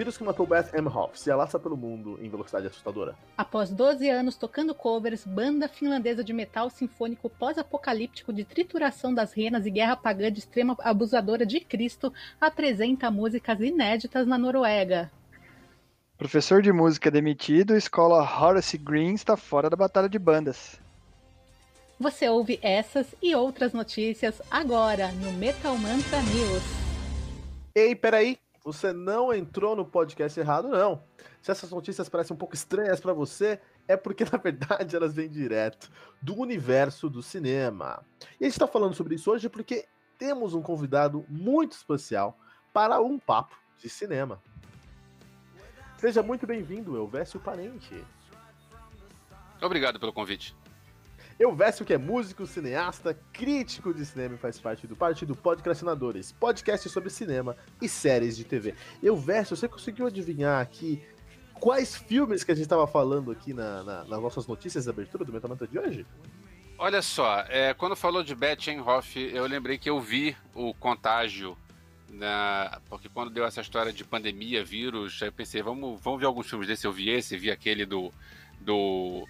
Vírus que matou Beth Emhoff se alastra pelo mundo em velocidade assustadora. Após 12 anos tocando covers, banda finlandesa de metal sinfônico pós-apocalíptico de trituração das renas e guerra pagã de extrema abusadora de Cristo apresenta músicas inéditas na Noruega. Professor de música demitido, escola Horace Green está fora da batalha de bandas. Você ouve essas e outras notícias agora no Metal Mantra News. Ei, peraí! Você não entrou no podcast errado, não. Se essas notícias parecem um pouco estranhas para você, é porque na verdade elas vêm direto do universo do cinema. E a gente está falando sobre isso hoje porque temos um convidado muito especial para um papo de cinema. Seja muito bem-vindo, Elvésio Parente. Obrigado pelo convite. Elvésio, que é músico, cineasta, crítico de cinema e faz parte do Partido Podcastinadores, podcast sobre cinema e séries de TV. Elvésio, você conseguiu adivinhar aqui quais filmes que a gente estava falando aqui na, na, nas nossas notícias de abertura do Metamanta de hoje? Olha só, é, quando falou de Betchenhoff, eu lembrei que eu vi o Contágio, na, porque quando deu essa história de pandemia, vírus, aí eu pensei, vamos, vamos ver alguns filmes desse. Eu vi esse, vi aquele do, do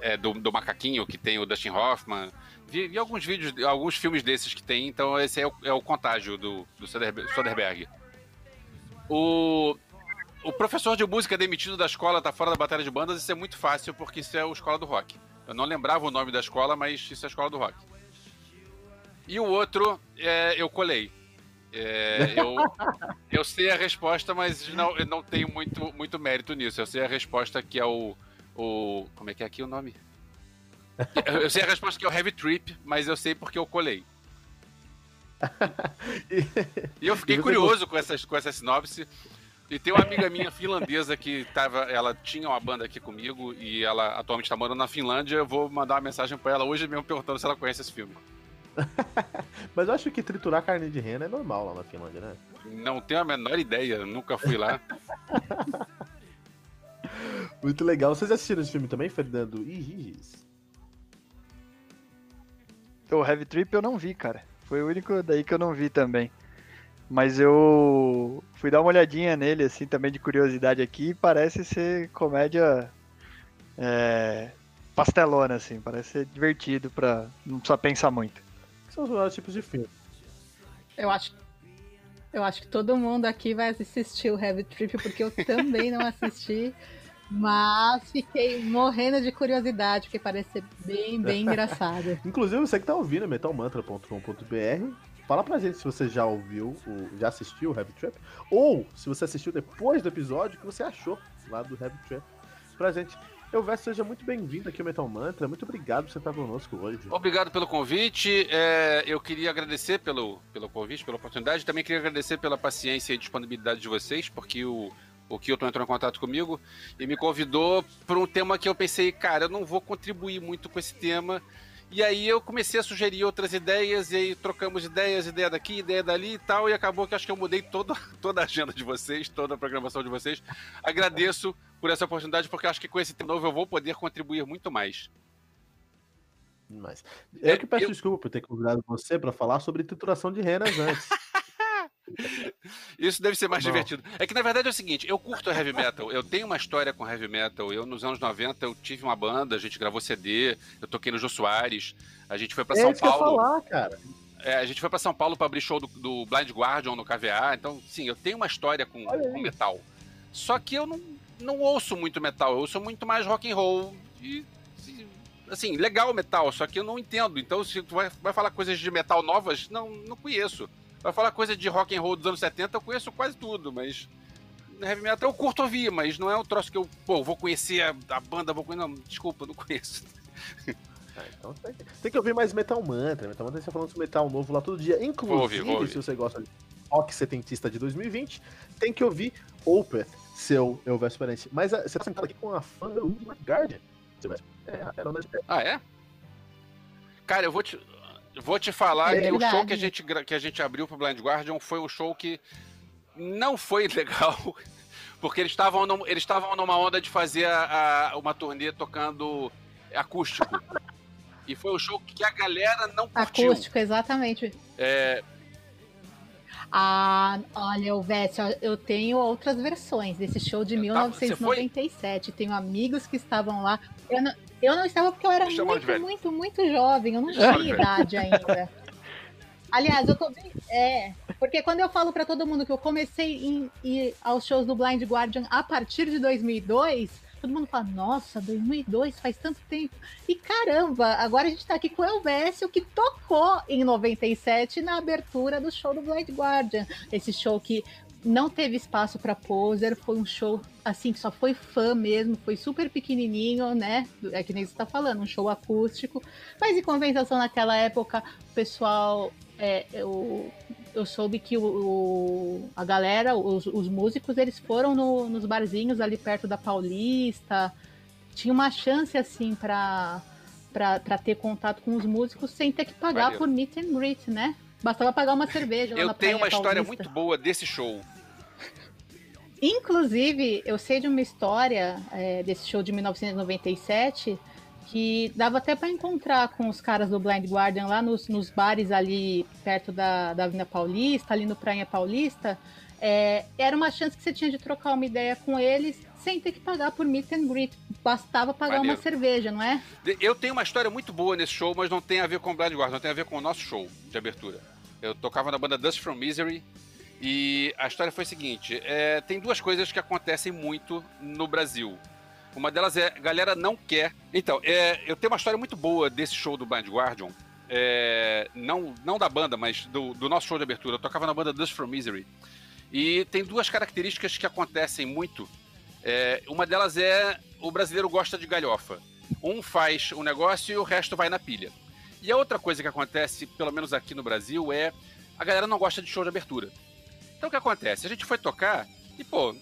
é, do, do, macaquinho que tem o Dustin Hoffman. Vi, vi, alguns vídeos, alguns filmes desses que tem, então esse é o, é o contágio do, do Soderbergh. O, o professor de música demitido da escola tá fora da batalha de bandas, isso é muito fácil porque isso é a escola do rock. Eu não lembrava o nome da escola, mas isso é a escola do rock. E o outro, é, eu colei. É, eu, eu sei a resposta, mas não, eu não tenho muito, muito mérito nisso. Eu sei a resposta que é o o. Como é que é aqui o nome? eu sei a resposta que é o Heavy Trip, mas eu sei porque eu colei. e eu fiquei curioso com essa, com essa sinopse. E tem uma amiga minha finlandesa que tava, ela tinha uma banda aqui comigo e ela atualmente está morando na Finlândia. Eu vou mandar uma mensagem para ela hoje mesmo perguntando se ela conhece esse filme. Mas eu acho que triturar carne de rena é normal lá na Finlândia, né? Não tenho a menor ideia, nunca fui lá. Muito legal. Vocês assistiram esse filme também, Fernando? Ih, O Heavy Trip eu não vi, cara. Foi o único daí que eu não vi também. Mas eu fui dar uma olhadinha nele, assim, também de curiosidade aqui. parece ser comédia é, pastelona, assim. Parece ser divertido pra não precisar pensar muito. São os melhores tipos de filme. Eu acho eu acho que todo mundo aqui vai assistir o Heavy Trip, porque eu também não assisti. Mas fiquei morrendo de curiosidade, porque parece ser bem, bem engraçado. Inclusive, você que tá ouvindo metalmantra.com.br, fala pra gente se você já ouviu, já assistiu o Heavy Trap, ou se você assistiu depois do episódio, o que você achou lá do Heavy Trap pra gente. Eu Vest, seja muito bem-vindo aqui ao Metal Mantra. Muito obrigado por você estar conosco hoje. Obrigado pelo convite. É, eu queria agradecer pelo, pelo convite, pela oportunidade. Também queria agradecer pela paciência e disponibilidade de vocês, porque o, o Kilton entrou em contato comigo e me convidou para um tema que eu pensei, cara, eu não vou contribuir muito com esse tema. E aí eu comecei a sugerir outras ideias, e aí trocamos ideias, ideia daqui, ideia dali e tal, e acabou que acho que eu mudei toda, toda a agenda de vocês, toda a programação de vocês. Agradeço por essa oportunidade, porque acho que com esse tema novo eu vou poder contribuir muito mais. Mas eu que peço eu... desculpa por ter convidado você para falar sobre trituração de renas antes. Isso deve ser mais divertido. É que na verdade é o seguinte, eu curto heavy metal, eu tenho uma história com heavy metal. Eu nos anos 90 eu tive uma banda, a gente gravou CD, eu toquei no Jô Soares, a gente foi para é São Paulo. Que eu falar, cara. É, a gente foi para São Paulo para abrir show do, do, Blind Guardian no KVA, então sim, eu tenho uma história com, com metal. Só que eu não, não ouço muito metal, eu ouço muito mais rock and roll e assim, legal metal, só que eu não entendo. Então, se tu vai, vai falar coisas de metal novas, não, não conheço. Vai falar coisa de rock and roll dos anos 70, eu conheço quase tudo, mas heavy metal eu curto ouvir, mas não é um troço que eu, pô, vou conhecer a, a banda, vou conhecer, não, desculpa, não conheço. Ah, então tem que, tem que, ouvir mais Metal Mantra. Metal Mantra está falando sobre metal novo lá todo dia. Inclusive, se você gosta de rock setentista de 2020, tem que ouvir Opeth, seu Elvis Parente. Mas ah, você está sentado aqui com a fã da Guardian. É, era uma... Ah, é? Cara, eu vou te, vou te falar é que o show que a, gente, que a gente abriu pro Blind Guardian foi um show que não foi legal. Porque eles estavam eles estavam numa onda de fazer a, a, uma turnê tocando acústico. e foi um show que a galera não curtiu. Acústico, exatamente. É, ah, olha, eu tenho outras versões desse show de 1997. Tenho amigos que estavam lá. Eu não, eu não estava porque eu era muito, muito, muito jovem. Eu não tinha idade ainda. Aliás, eu tô bem. É, porque quando eu falo para todo mundo que eu comecei em ir aos shows do Blind Guardian a partir de 2002, todo mundo fala: Nossa, 2002 faz tanto tempo. E caramba, agora a gente tá aqui com o Elvésio que tocou em 97 na abertura do show do Blind Guardian. Esse show que não teve espaço para poser, foi um show assim que só foi fã mesmo, foi super pequenininho, né? É que nem você tá falando, um show acústico. Mas em compensação naquela época, o pessoal, é, eu, eu soube que o, o a galera, os, os, músicos, eles foram no, nos barzinhos ali perto da Paulista. Tinha uma chance assim para para ter contato com os músicos sem ter que pagar Valeu. por meet and greet, né? Bastava pagar uma cerveja. eu tenho uma história muito boa desse show. Inclusive, eu sei de uma história é, desse show de 1997 que dava até para encontrar com os caras do Blind Guardian lá nos, nos bares ali perto da, da Avenida Paulista, ali no Praia Paulista. É, era uma chance que você tinha de trocar uma ideia com eles sem ter que pagar por meet and greet. Bastava pagar uma cerveja, não é? Eu tenho uma história muito boa nesse show, mas não tem a ver com o Blind Guardian, tem a ver com o nosso show de abertura. Eu tocava na banda Dust from Misery e a história foi a seguinte: é, tem duas coisas que acontecem muito no Brasil. Uma delas é a galera não quer. Então, é, eu tenho uma história muito boa desse show do Blind Guardian. É, não, não da banda, mas do, do, nosso show de abertura. Eu tocava na banda Dust from Misery. E tem duas características que acontecem muito. É, uma delas é o brasileiro gosta de galhofa. Um faz um negócio e o resto vai na pilha. E a outra coisa que acontece, pelo menos aqui no Brasil, é a galera não gosta de show de abertura. Então o que acontece? A gente foi tocar e, pô,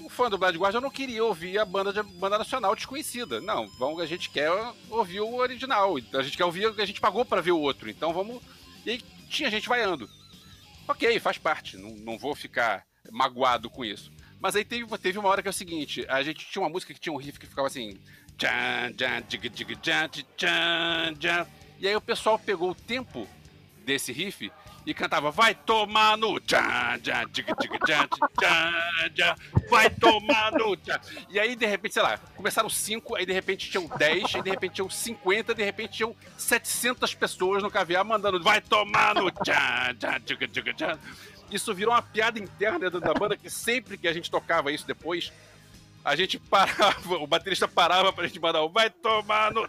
o fã do Blind Guardian não queria ouvir a banda, de, banda nacional desconhecida. Não, vamos, a gente quer ouvir o original. A gente quer ouvir o que a gente pagou para ver o outro. Então vamos. E aí tinha gente vaiando. Ok, faz parte. Não, não vou ficar magoado com isso. Mas aí teve, teve uma hora que é o seguinte: a gente tinha uma música que tinha um riff que ficava assim. E aí o pessoal pegou o tempo desse riff e cantava Vai tomar no tchan, tchan, tchan, tchan, tchan, tchan, vai tomar no tchan. E aí, de repente, sei lá, começaram cinco, aí de repente tinham 10, aí de repente tinham 50, de repente tinham 700 pessoas no caviar mandando Vai tomar no tchan, tchan, tchan, tchan, tchan. Isso virou uma piada interna dentro da banda que sempre que a gente tocava isso depois, a gente parava, o baterista parava pra gente mandar o Vai tomar no.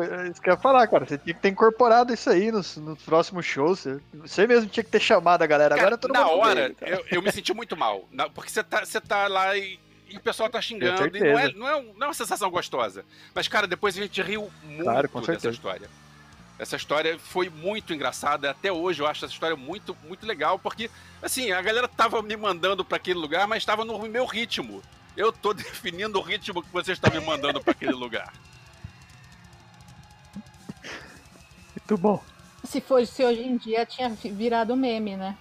É isso que eu ia falar, cara. Você tinha que ter incorporado isso aí nos, nos próximos shows. Você mesmo tinha que ter chamado a galera. Cara, Agora todo Na hora, eu, eu, me senti muito mal. porque você tá, você tá lá e, e o pessoal tá xingando. E não é, não, é, não é uma sensação gostosa. Mas, cara, depois a gente riu muito claro, dessa história. Essa história foi muito engraçada. Até hoje eu acho essa história muito, muito legal. Porque, assim, a galera tava me mandando para aquele lugar, mas estava no meu ritmo. Eu tô definindo o ritmo que você está me mandando para aquele lugar. Muito bom. Se fosse hoje em dia, tinha virado meme, né?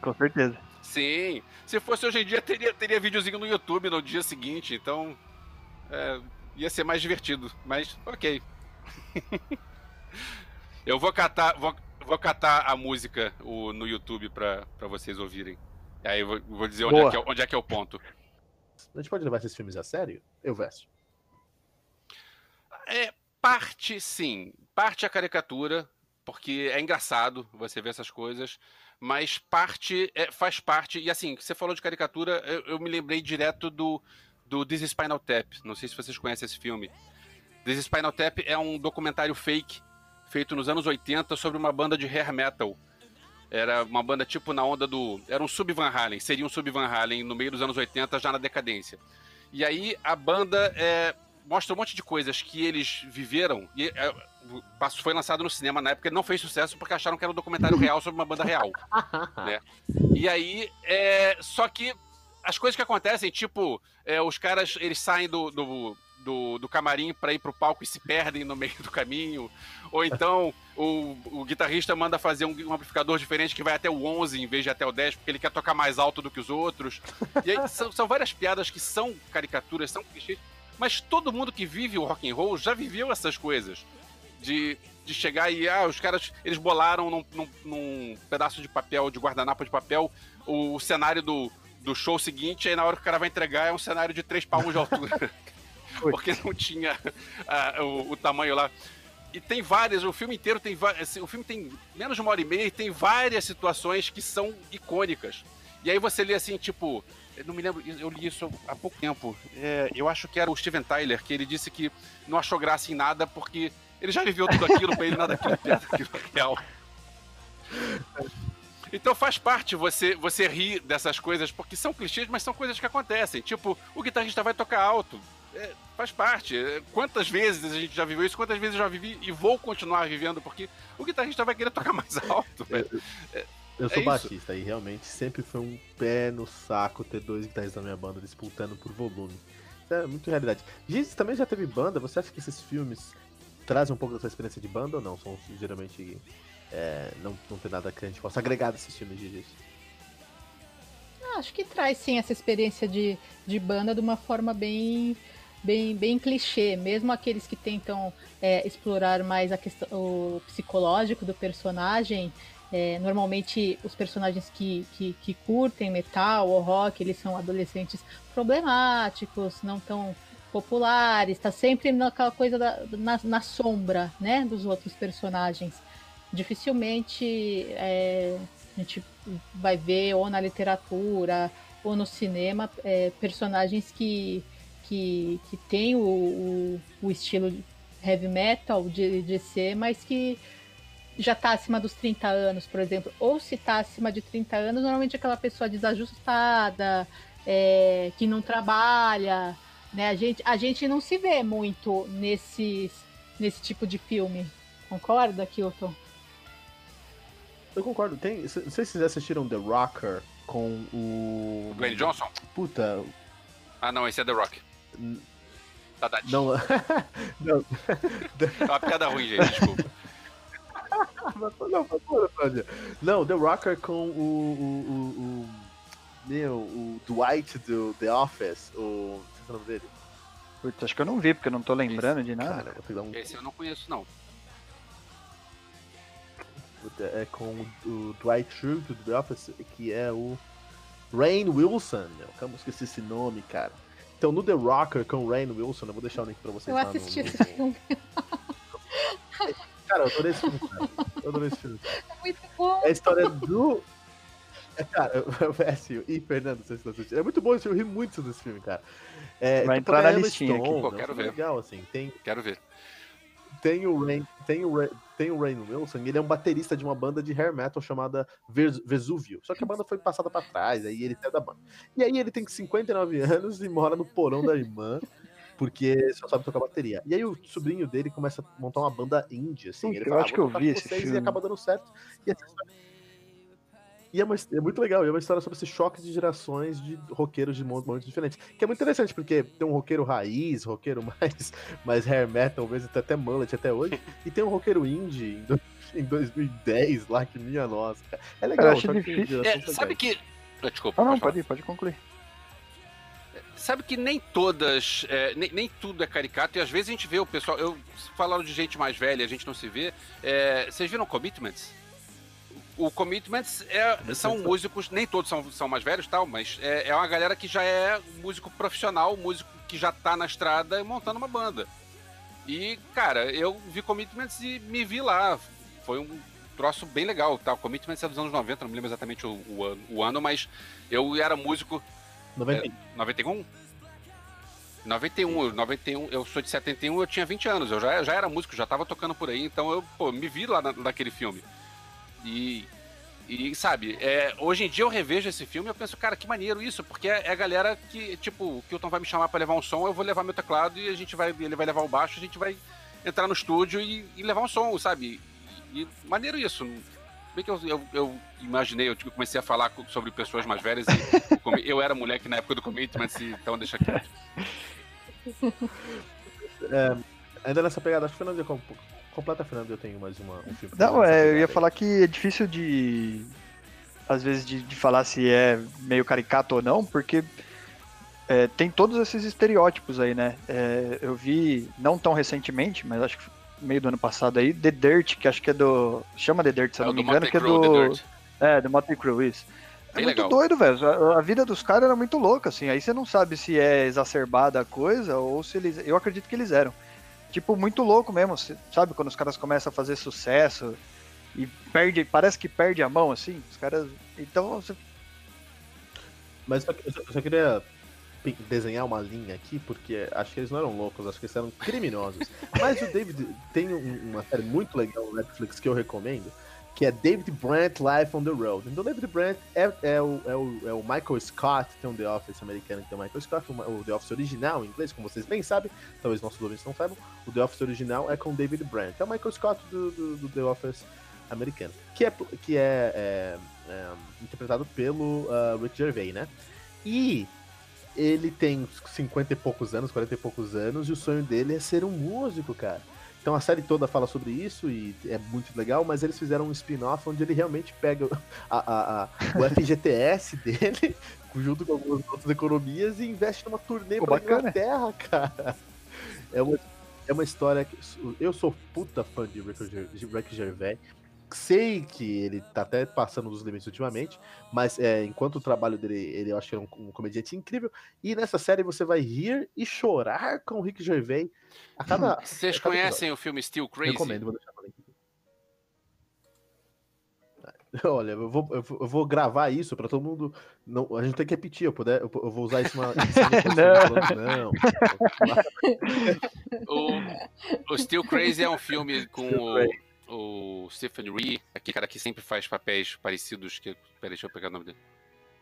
Com certeza. Sim. Se fosse hoje em dia, teria, teria videozinho no YouTube no dia seguinte, então. É, ia ser mais divertido. Mas, ok. Eu vou catar, vou, vou catar a música o, no YouTube pra, pra vocês ouvirem. Aí eu vou, vou dizer onde é, é, onde é, que é o ponto. A gente pode levar esses filmes a sério? Eu vesto. É, parte sim. Parte a caricatura, porque é engraçado você ver essas coisas, mas parte é, faz parte. E assim, você falou de caricatura, eu, eu, me lembrei direto do, do This Spinal Tap. Não sei se vocês conhecem esse filme. This Spinal Tap é um documentário fake feito nos anos 80 sobre uma banda de hair metal. Era uma banda tipo na onda do. Era um sub Van Halen, seria um sub Van Halen no meio dos anos 80, já na decadência. E aí a banda é, mostra um monte de coisas que eles viveram. E é, foi lançado no cinema na época, ele não fez sucesso porque acharam que era um documentário real sobre uma banda real. né? E aí, é, só que as coisas que acontecem, tipo, é, os caras, eles saem do, do, do, do camarim para ir pro palco e se perdem no meio do caminho. Ou então o, o guitarrista manda fazer um, um, amplificador diferente que vai até o 11 em vez de até o 10, porque ele quer tocar mais alto do que os outros. E aí são, são várias piadas que são caricaturas, são clichês. Mas todo mundo que vive o rock and roll já viveu essas coisas. De, de chegar e, ah, os caras, eles bolaram num, num, num pedaço de papel, de guardanapo de papel, o, o cenário do, do show seguinte, aí na hora que o cara vai entregar é um cenário de três palmos de altura. porque não tinha uh, o, o, tamanho lá. E tem várias, o filme inteiro tem assim, o filme tem menos de uma hora e meia e tem várias situações que são icônicas. E aí você lê assim, tipo, eu não me lembro, eu li isso há pouco tempo. É, eu acho que era o Steven Tyler, que ele disse que não achou graça em nada porque ele já viveu tudo aquilo, pra ele nada aquilo, aquilo é real. Então faz parte você você rir dessas coisas, porque são clichês, mas são coisas que acontecem. Tipo, o guitarrista vai tocar alto. É, faz parte. É, quantas vezes a gente já viveu isso, quantas vezes eu já vivi e vou continuar vivendo, porque o guitarrista vai querer tocar mais alto. Eu, é, eu sou é baixista e realmente sempre foi um pé no saco ter dois guitarristas na minha banda disputando por volume. Isso é muito realidade. Giz, também já teve banda? Você acha que esses filmes trazem um pouco dessa experiência de banda ou não? São geralmente é, não, não tem nada que a gente possa agregar desses filmes de ah, Acho que traz sim essa experiência de, de banda de uma forma bem, bem, bem clichê. Mesmo aqueles que tentam é, explorar mais a questão, o psicológico do personagem. É, normalmente os personagens que, que, que, curtem metal ou rock, eles são adolescentes problemáticos, não tão populares, está sempre naquela coisa da, na, na sombra né, dos outros personagens dificilmente é, a gente vai ver ou na literatura ou no cinema é, personagens que, que, que têm o, o, o, estilo heavy metal de, de ser, mas que já está acima dos 30 anos, por exemplo. Ou se está acima de 30 anos, normalmente é aquela pessoa desajustada, é, que não trabalha. Né? A, gente, a gente não se vê muito nesses, nesse tipo de filme. Concorda, Kilton? Eu concordo. Tem, não sei se vocês assistiram The Rocker com o. Dwayne Johnson? Puta. Ah, não, esse é The Rock. Saudade. Não. não. é uma piada ruim, gente, desculpa. não, não, The Rocker com o. o, o, o meu, o Dwight do The Office, o. Não sei se é o nome dele. Putz, acho que eu não vi, porque eu não tô lembrando esse, de nada. Cara, um... Esse eu não conheço, não é com o Dwight Schrute do The Office, que é o Rain Wilson. Eu não esqueci esse nome, cara. Então, no The Rocker com o Rain Wilson, eu vou deixar o link pra vocês eu lá assisti no, esse filme. Cara, eu adorei esse filme, cara. Eu adorei esse filme. É muito bom. É a história do. É, cara, é assim, e Fernando, não sei se você É muito bom esse filme, eu ri muito desse filme, cara. É, Vai entrar na listinha Stone, aqui. Pô, quero ver. legal, assim. Tem, quero ver. Tem o Rain, tem o, tem o Rain Wilson, ele é um baterista de uma banda de hair metal chamada Vesúvio. Só que a banda foi passada para trás, aí ele saiu da banda. E aí ele tem 59 anos e mora no porão da irmã, porque só sabe tocar bateria. E aí o sobrinho dele começa a montar uma banda indie, assim. Ele eu fala, acho ah, que eu vi esse filme. E acaba dando certo. E essa história e é, uma, é, muito legal, e é uma história sobre esse choque de gerações de roqueiros de momentos diferentes. Que é muito interessante, porque tem um roqueiro raiz, roqueiro mais, mais hair metal, mesmo até, até mullet até hoje, e tem um roqueiro indie em 2010 lá, que minha nossa. É legal, eu acho difícil. É, sabe que. Desculpa. Ah, não, pode, pode, pode concluir. Sabe que nem todas, é, nem, nem, tudo é caricato, e às vezes a gente vê o pessoal. Eu falando de gente mais velha, a gente não se vê. É, vocês viram Commitments? O Commitments é, são músicos, nem todos são, são mais velhos tal, mas é, é uma galera que já é músico profissional, músico que já tá na estrada montando uma banda. E, cara, eu vi Commitments e me vi lá. Foi um troço bem legal, tá? O Commitments é dos anos 90, não me lembro exatamente o, o, ano, o ano, mas eu era músico... 90. É, 91? 91, 91, eu sou de 71, eu tinha 20 anos, eu já, já era músico, já tava tocando por aí, então eu, pô, me vi lá na, naquele filme. E, e sabe, é, hoje em dia eu revejo esse filme e eu penso, cara, que maneiro isso, porque é, é a galera que, tipo, o Kilton vai me chamar para levar um som, eu vou levar meu teclado e a gente vai, ele vai levar o baixo, a gente vai entrar no estúdio e, e levar um som, sabe? E, e maneiro isso. Bem que eu, eu, eu imaginei, eu comecei a falar sobre pessoas mais velhas e eu era moleque na época do commitment, então deixa quieto. É, ainda nessa pegada, acho que Fernando ia completa, Fernando, eu tenho mais uma, um filme. Não, é, eu ia falar que é difícil de. Às vezes de, de falar se é meio caricato ou não, porque é, tem todos esses estereótipos aí, né? É, eu vi, não tão recentemente, mas acho que meio do ano passado aí, The Dirt, que acho que é do. Chama The Dirt, se eu é não me engano, que é do. É, do Motley Crue, isso. É muito legal. doido, velho. A, a, vida dos caras era muito louca, assim. Aí você não sabe se é exacerbada a coisa ou se eles. Eu acredito que eles eram. Tipo, muito louco mesmo, sabe? Quando os caras começam a fazer sucesso e perde. Parece que perde a mão, assim. Os caras. Então. Você... Mas eu só, queria desenhar uma linha aqui, porque acho que eles não eram loucos, acho que eles eram criminosos. Mas o David tem uma série muito legal no Netflix que eu recomendo, que é David Brent Life on the Road. Então, David Brent é, é, o, é, o, é o Michael Scott, tem um The Office americano que tem o Michael Scott, o, The Office original em inglês, como vocês bem sabem, talvez nossos ouvintes não saibam, o The Office original é com David Brent, é o Michael Scott do, do, do The Office americano, que é, que é, é, é interpretado pelo uh, Rick Gervais, né? E ele tem 50 e poucos anos, 40 e poucos anos, e o sonho dele é ser um músico, cara. Então a série toda fala sobre isso e é muito legal, mas eles fizeram um spin-off onde ele realmente pega a, a, a, o FGTS dele, junto com algumas outras economias, e investe numa turnê Pô, pra bacana. Inglaterra, cara. É uma, é uma história que. Eu sou puta fã de Rick Gervais sei que ele tá até passando dos limites ultimamente, mas é, enquanto o trabalho dele, ele eu acho que é um, um, comediante incrível. E nessa série você vai rir e chorar com o Rick Gervais a cada. Vocês conhecem episódio. o filme Still Crazy? Recomendo, vou deixar o link. Olha, eu vou, eu vou gravar isso para todo mundo. Não, a gente tem que repetir. Eu, puder, eu, eu vou usar isso na. não. não. o, o Still Crazy é um filme com o o Stephen Ree, aquele cara que sempre faz papéis parecidos. Que, peraí, deixa eu pegar o nome dele.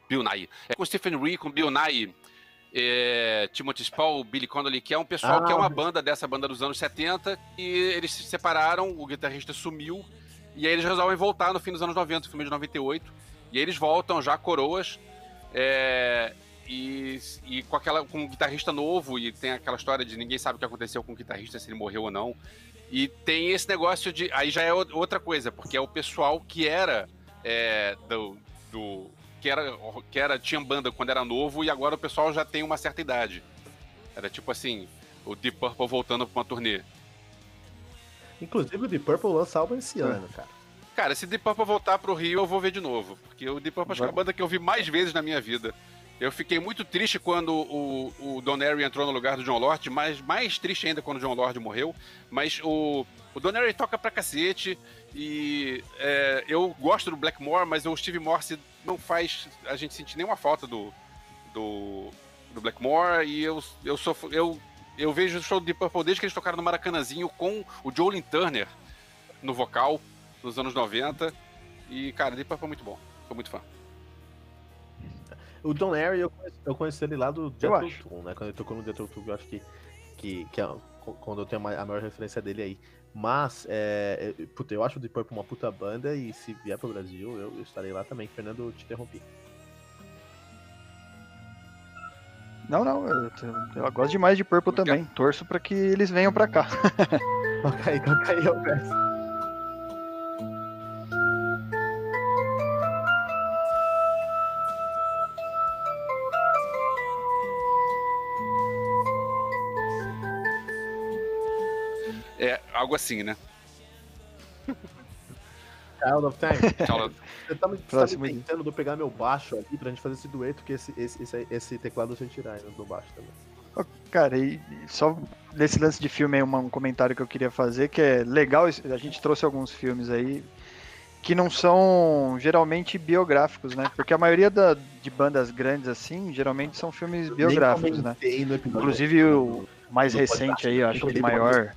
Bill Nye. É com Stephen Ree, com Bill Nye, é, Timothy Spall, Billy Connolly, que é um pessoal ah, que é uma banda dessa banda dos anos 70, e eles se separaram, o guitarrista sumiu, e aí eles resolvem voltar no fim dos anos 90, filme de 98, e aí eles voltam já coroas, é, e, e, com aquela com um guitarrista novo, e tem aquela história de ninguém sabe o que aconteceu com o guitarrista, se ele morreu ou não. E tem esse negócio de. Aí já é outra coisa, porque é o pessoal que era é, do, do. que era, que era. Tinha banda quando era novo e agora o pessoal já tem uma certa idade. Era tipo assim, o Deep Purple voltando pra uma turnê. Inclusive o Deep Purple lança álbum esse ano, cara. Cara, se Deep Purple voltar pro Rio, eu vou ver de novo. Porque o Deep Purple acho que é a banda que eu vi mais vezes na minha vida. Eu fiquei muito triste quando o, o Don Harry entrou no lugar do John Lord, mas mais triste ainda quando o John Lord morreu. Mas o, o Don Harry toca pra cacete e é, eu gosto do Blackmore, mas o Steve Morse não faz a gente sentir nenhuma falta do, do, do Blackmore e eu, eu, sou, eu, eu vejo o show Deep Purple desde que eles tocaram no Maracanãzinho com o Jolin Turner no vocal nos anos 90 e, cara, Deep Purple é muito bom, sou muito fã. O Don Airy, eu, eu conheci ele lá do Jethro Tull, né? Quando ele tocou no Jethro Tull, eu acho que, que, que é quando eu tenho a maior referência dele aí. Mas, é, é, puta, eu acho o Deep Purple uma puta banda e se vier pro Brasil, eu, eu estarei lá também. Fernando, te interrompi. Não, não, eu, eu, gosto demais de Purple também. Torço para que eles venham para cá. Toca aí, eu peço. Algo assim, né? Child of Time. Child of... Você tá me, tá me tentando de pegar meu baixo aqui pra gente fazer esse dueto, que esse, esse, esse, esse teclado você tirar aí do baixo também. Cara, e só nesse lance de filme aí, um comentário que eu queria fazer, que é legal, a gente trouxe alguns filmes aí que não são geralmente biográficos, né? Porque a maioria da, de bandas grandes assim, geralmente são filmes biográficos, né? Inclusive o mais recente aí, eu acho que o maior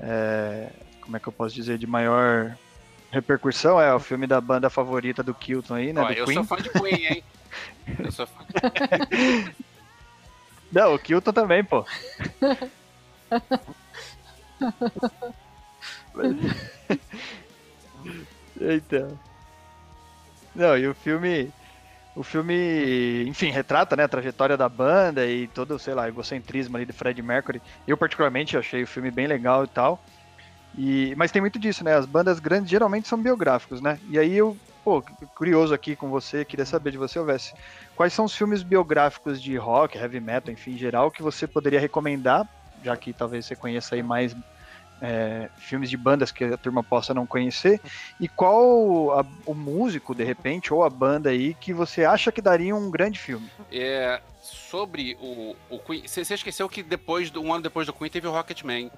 é, como é que eu posso dizer, de maior repercussão é o filme da banda favorita do Kilton aí, né? Ó, eu Queen. sou fã de Queen, hein? eu sou fã. Não, o Kilton também, pô. Eita. Não, e o filme. O filme, enfim, retrata né, a trajetória da banda e todo, sei lá, egocentrismo ali de Fred Mercury. Eu, particularmente, achei o filme bem legal e tal. E, mas tem muito disso, né? As bandas grandes geralmente são biográficos, né? E aí eu, pô, curioso aqui com você, queria saber de você, Alves, quais são os filmes biográficos de rock, heavy metal, enfim, em geral, que você poderia recomendar, já que talvez você conheça aí mais é, filmes de bandas que a turma possa não conhecer, e qual a, o músico, de repente, ou a banda aí que você acha que daria um grande filme? É, sobre o, o Queen, você, esqueceu que depois um ano depois do Queen teve o Rocketman,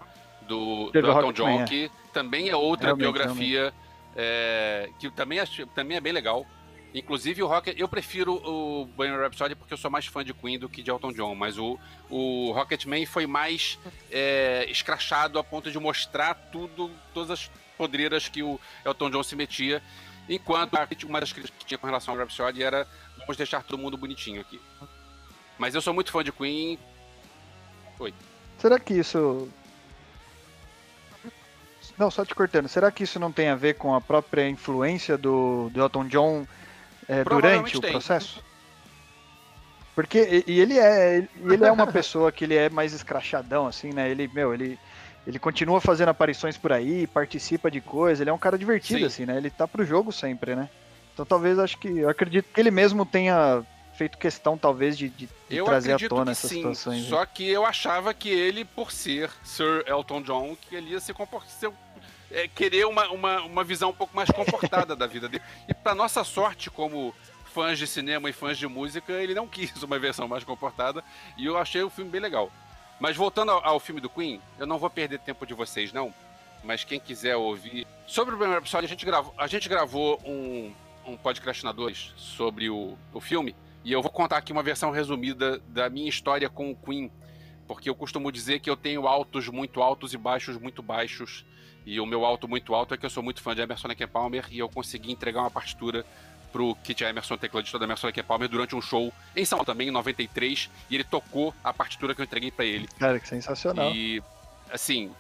do, do Elton John, é. que também é outra realmente, biografia, realmente. É, que também, também é bem legal. Inclusive o Rocket, eu prefiro o Bohemian Rhapsody porque eu sou mais fã de Queen do que de Elton John, mas o, o Rocketman foi mais é, escrachado a ponto de mostrar tudo, todas as podreiras que o Elton John se metia, enquanto uma das críticas que tinha com relação ao Rhapsody era vamos deixar todo mundo bonitinho aqui. Mas eu sou muito fã de Queen. Oi. Será que isso não, só te cortando. Será que isso não tem a ver com a própria influência do, do Elton John é, durante o tem. processo? Porque e ele é ele é uma pessoa que ele é mais escrachadão assim, né? Ele, meu, ele ele continua fazendo aparições por aí, participa de coisas, ele é um cara divertido Sim. assim, né? Ele tá pro jogo sempre, né? Então talvez acho que eu acredito que ele mesmo tenha feito questão talvez de, de, de trazer à tona essas sim, situações. Só que eu achava que ele, por ser Sir Elton John, que ele ia se comportar, é, querer uma, uma, uma visão um pouco mais comportada da vida dele. E para nossa sorte, como fãs de cinema e fãs de música, ele não quis uma versão mais comportada e eu achei o filme bem legal. Mas voltando ao, ao filme do Queen, eu não vou perder tempo de vocês, não. Mas quem quiser ouvir. Sobre o primeiro episódio, a gente gravou, a gente gravou um, um podcastinadores sobre o, o filme. E eu vou contar aqui uma versão resumida da minha história com o Queen. Porque eu costumo dizer que eu tenho altos muito altos e baixos muito baixos e o meu alto muito alto é que eu sou muito fã de Emerson Lake Palmer e eu consegui entregar uma partitura pro Kit Emerson, tecladista da Emerson Lake Palmer, durante um show em São Paulo também, em 93, e ele tocou a partitura que eu entreguei para ele. Cara, que sensacional. E, assim,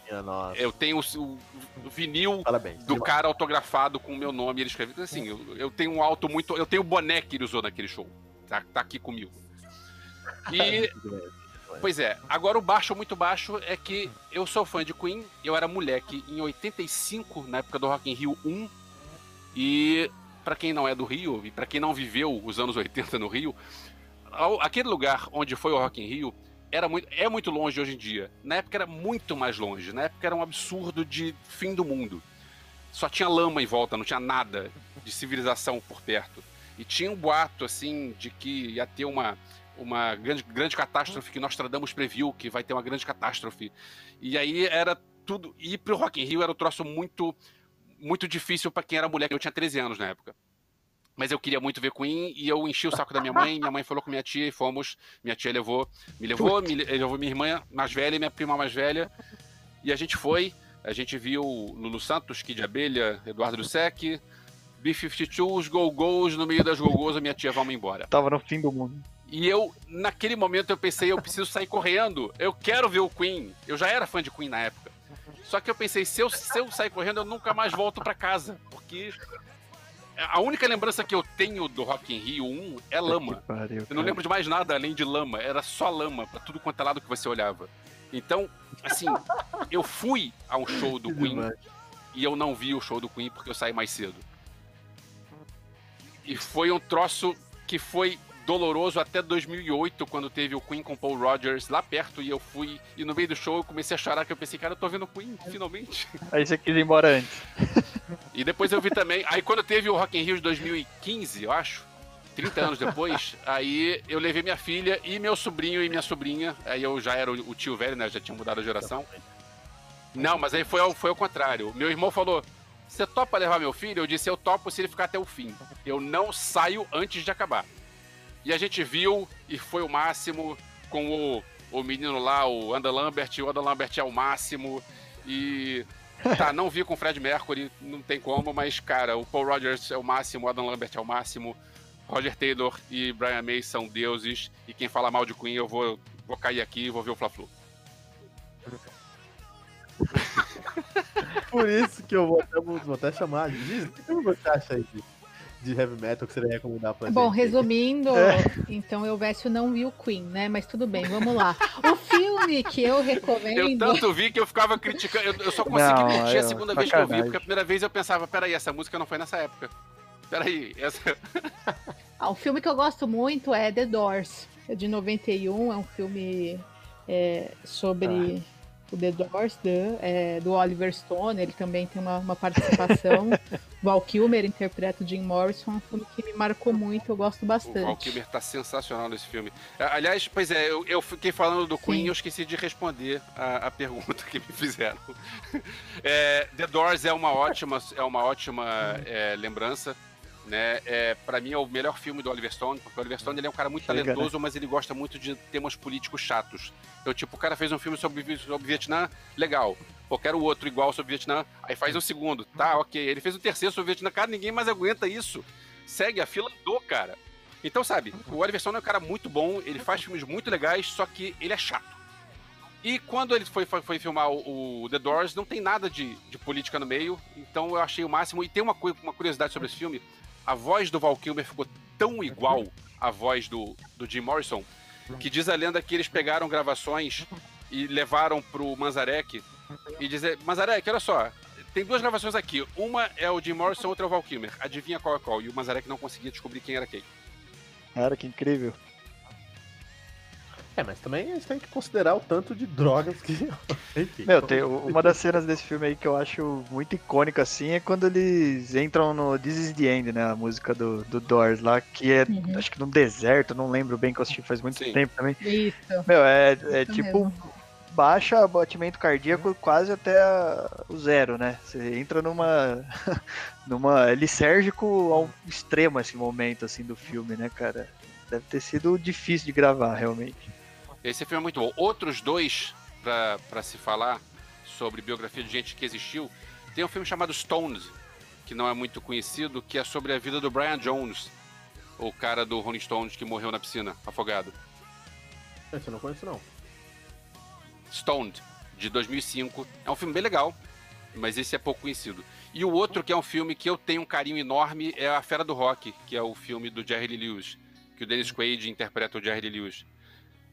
eu tenho o, o vinil Parabéns, do cara autografado com o meu nome, ele escreveu. Assim, eu, eu tenho um alto muito. Eu tenho o boné que ele usou naquele show. Tá, tá aqui comigo. E Pois é, agora o baixo muito baixo é que eu sou fã de Queen, eu era moleque em 85, na época do Rock in Rio 1, e para quem não é do Rio e para quem não viveu os anos 80 no Rio, aquele lugar onde foi o Rock in Rio era muito, é muito longe hoje em dia. Na época era muito mais longe, na época era um absurdo de fim do mundo. Só tinha lama em volta, não tinha nada de civilização por perto. E tinha um boato assim de que ia ter uma uma grande, grande catástrofe que Nostradamus previu, que vai ter uma grande catástrofe. E aí era tudo. Ir pro Rock in Rio era um troço muito, muito difícil para quem era mulher, eu tinha 13 anos na época. Mas eu queria muito ver Queen e eu enchi o saco da minha mãe. Minha mãe falou com minha tia e fomos. Minha tia levou, me levou, me levou minha irmã mais velha e minha prima mais velha. E a gente foi. A gente viu Lulu Santos, Kid Abelha, Eduardo Sec, B-52, os Go-Go's. No meio das Go-Go's, a minha tia, vamos embora. Tava no fim do mundo. E eu, naquele momento, eu pensei, eu preciso sair correndo. Eu quero ver o Queen. Eu já era fã de Queen na época. Só que eu pensei, se eu, se eu sair correndo, eu nunca mais volto para casa. Porque a única lembrança que eu tenho do Rock in Rio 1 é lama. Pariu, eu não lembro de mais nada além de lama. Era só lama para tudo quanto é lado que você olhava. Então, assim, eu fui a um show do Queen e eu não vi o show do Queen porque eu saí mais cedo. E foi um troço que foi doloroso até 2008, quando teve o Queen com Paul Rogers lá perto e eu fui. E no meio do show eu comecei a chorar, que eu pensei, cara, eu tô vendo o Queen, finalmente. Aí você quis ir embora antes. E depois eu vi também. Aí quando teve o Rock in Rio de 2015, eu acho. 30 anos depois, aí eu levei minha filha e meu sobrinho e minha sobrinha. Aí eu já era o tio velho, né? Já tinha mudado a geração. Não, mas aí foi ao, foi ao contrário. Meu irmão falou: Você topa levar meu filho? Eu disse: Eu topo se ele ficar até o fim. Eu não saio antes de acabar. E a gente viu e foi o máximo com o, o menino lá, o Adam Lambert. O Adam Lambert é o máximo. E. Tá, não vi com o Fred Mercury, não tem como, mas, cara, o Paul Rogers é o máximo, o Adam Lambert é o máximo. Roger Taylor e Brian May são deuses. E quem fala mal de Queen, eu vou, vou cair aqui e vou ver o Fla-Flu. Por isso que eu vou até, vou até chamar. Diz, o que você acha aí? De heavy metal que você vai recomendar pra Bom, gente? resumindo, é. então eu Vécio não vi o Queen, né? Mas tudo bem, vamos lá. O filme que eu recomendo. Eu tanto vi que eu ficava criticando. Eu, eu só consegui não, curtir a segunda vez que eu vi, porque a primeira vez eu pensava, peraí, essa música não foi nessa época. Peraí, essa. ah, um filme que eu gosto muito é The Doors, é de 91, é um filme é, sobre. Ah o The Doors, do, é, do Oliver Stone, ele também tem uma, uma participação. Val Kilmer interpreta o Jim Morrison, um filme que me marcou muito, eu gosto bastante. O Val Kilmer tá sensacional nesse filme. Aliás, pois é, eu, eu fiquei falando do Queen e eu esqueci de responder a, a pergunta que me fizeram. É, The Doors é uma ótima, é uma ótima é, lembrança né? É, para mim é o melhor filme do Oliver Stone, porque o Oliver Stone ele é um cara muito Chega, talentoso, né? mas ele gosta muito de temas políticos chatos. Então, tipo, o cara fez um filme sobre, sobre Vietnã, legal. Pô, quero outro igual sobre Vietnã, aí faz o um segundo, tá, ok. Ele fez o um terceiro sobre Vietnã, cara, ninguém mais aguenta isso. Segue a fila do cara. Então, sabe, o Oliver Stone é um cara muito bom, ele faz filmes muito legais, só que ele é chato. E quando ele foi, foi, foi filmar o, o, The Doors, não tem nada de, de política no meio, então eu achei o máximo. E tem uma, uma curiosidade sobre esse filme: a voz do Val Kilmer ficou tão igual à voz do, do Jim Morrison que diz a lenda que eles pegaram gravações e levaram pro Manzarek e dizer, Manzarek, olha só, tem duas gravações aqui. Uma é o Jim Morrison, outra é o Val Kilmer. Adivinha qual é qual? E o Manzarek não conseguia descobrir quem era quem. Cara, que incrível. É, mas também a gente tem que considerar o tanto de drogas que. Enfim. Meu, tem uma das cenas desse filme aí que eu acho muito icônica, assim, é quando eles entram no This Is the End, né? A música do, do Doors lá, que é, uhum. acho que no deserto, não lembro bem que eu assisti faz muito Sim. tempo também. Isso. Meu, é, é tipo. Mesmo. Baixa batimento cardíaco quase até o zero, né? Você entra numa. numa. lisérgico ao extremo esse momento, assim, do filme, né, cara? Deve ter sido difícil de gravar, realmente. Esse filme é muito bom. Outros dois, para se falar sobre biografia de gente que existiu, tem um filme chamado Stones, que não é muito conhecido, que é sobre a vida do Brian Jones, o cara do Rolling Stones que morreu na piscina, afogado. Esse eu não conheço, não. Stoned, de 2005. É um filme bem legal, mas esse é pouco conhecido. E o outro, que é um filme que eu tenho um carinho enorme, é A Fera do Rock, que é o filme do Jerry Lee Lewis, que o Dennis Quaid interpreta o Jerry Lee Lewis.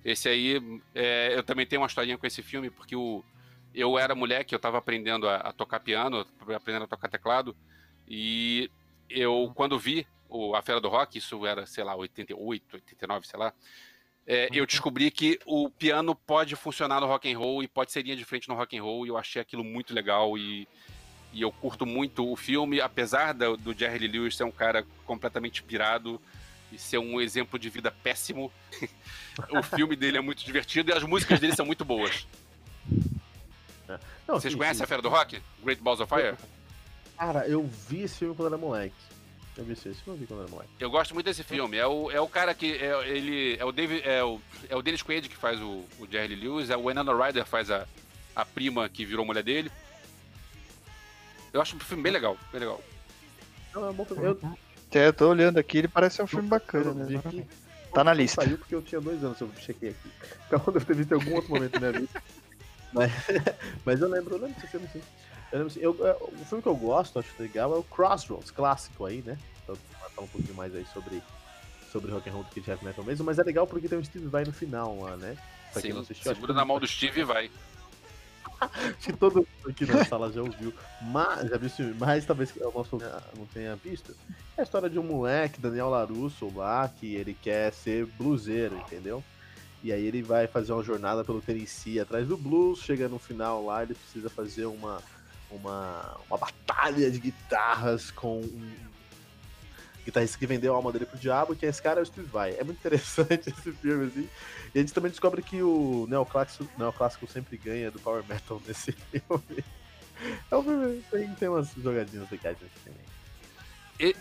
Esse aí, é, eu também tenho uma historinha com esse filme, porque o, eu era moleque, eu estava aprendendo a, a, tocar piano, aprendendo a tocar teclado, e eu, quando vi o, a Fera do Rock, isso era, sei lá, 88, 89, sei lá, é, eu descobri que o piano pode funcionar no rock and roll e pode ser linha de frente no rock and roll, e eu achei aquilo muito legal, e, e eu curto muito o filme, apesar do, do Jerry Lewis ser um cara completamente pirado, e ser um exemplo de vida péssimo. o filme dele é muito divertido e as músicas dele são muito boas. Não, Vocês sim, conhecem sim. a Fera do Rock? Great Balls of Fire? Cara, eu vi esse filme quando era moleque. Eu vi esse filme, eu vi quando era moleque. Eu gosto muito desse filme. É o, é o cara que. É, ele, é o David. É o, é o Dennis Quaid que faz o, o Jerry Lewis, é o Winona Ryder faz a, a prima que virou mulher dele. Eu acho um filme bem legal, bem legal. Não, é bom filme. Eu, é, tô olhando aqui, ele parece um filme bacana, né? Tá na lista. Saiu porque eu tinha dois anos, eu chequei aqui. Então deve ter visto em algum outro momento da minha vida. Mas, mas eu lembro, eu lembro desse filme sim. Eu lembro, eu, é, o filme que eu gosto, acho legal, é o Crossroads, clássico aí, né? Então, falar um pouquinho mais aí sobre, sobre rock and roll do que heavy metal mesmo, mas é legal porque tem o Steve Vai no final lá, né? Pra Sim, quem não assistiu, segura na mão do Steve e vai. Que todo mundo aqui na sala já ouviu. Mas, já viu mas talvez o nosso não tenha visto. É a história de um moleque, Daniel Larusso, lá, que ele quer ser bluseiro, entendeu? E aí ele vai fazer uma jornada pelo Tennessee atrás do blues, chega no final lá, ele precisa fazer uma, uma, uma batalha de guitarras com um guitarrista que vendeu a alma dele pro diabo, que esse cara é o Steve Vai. É muito interessante esse filme, assim. E a gente também descobre que o neoclássico, neoclássico sempre ganha do Power Metal nesse filme. É um filme tem, tem umas jogadinhas legais nesse filme.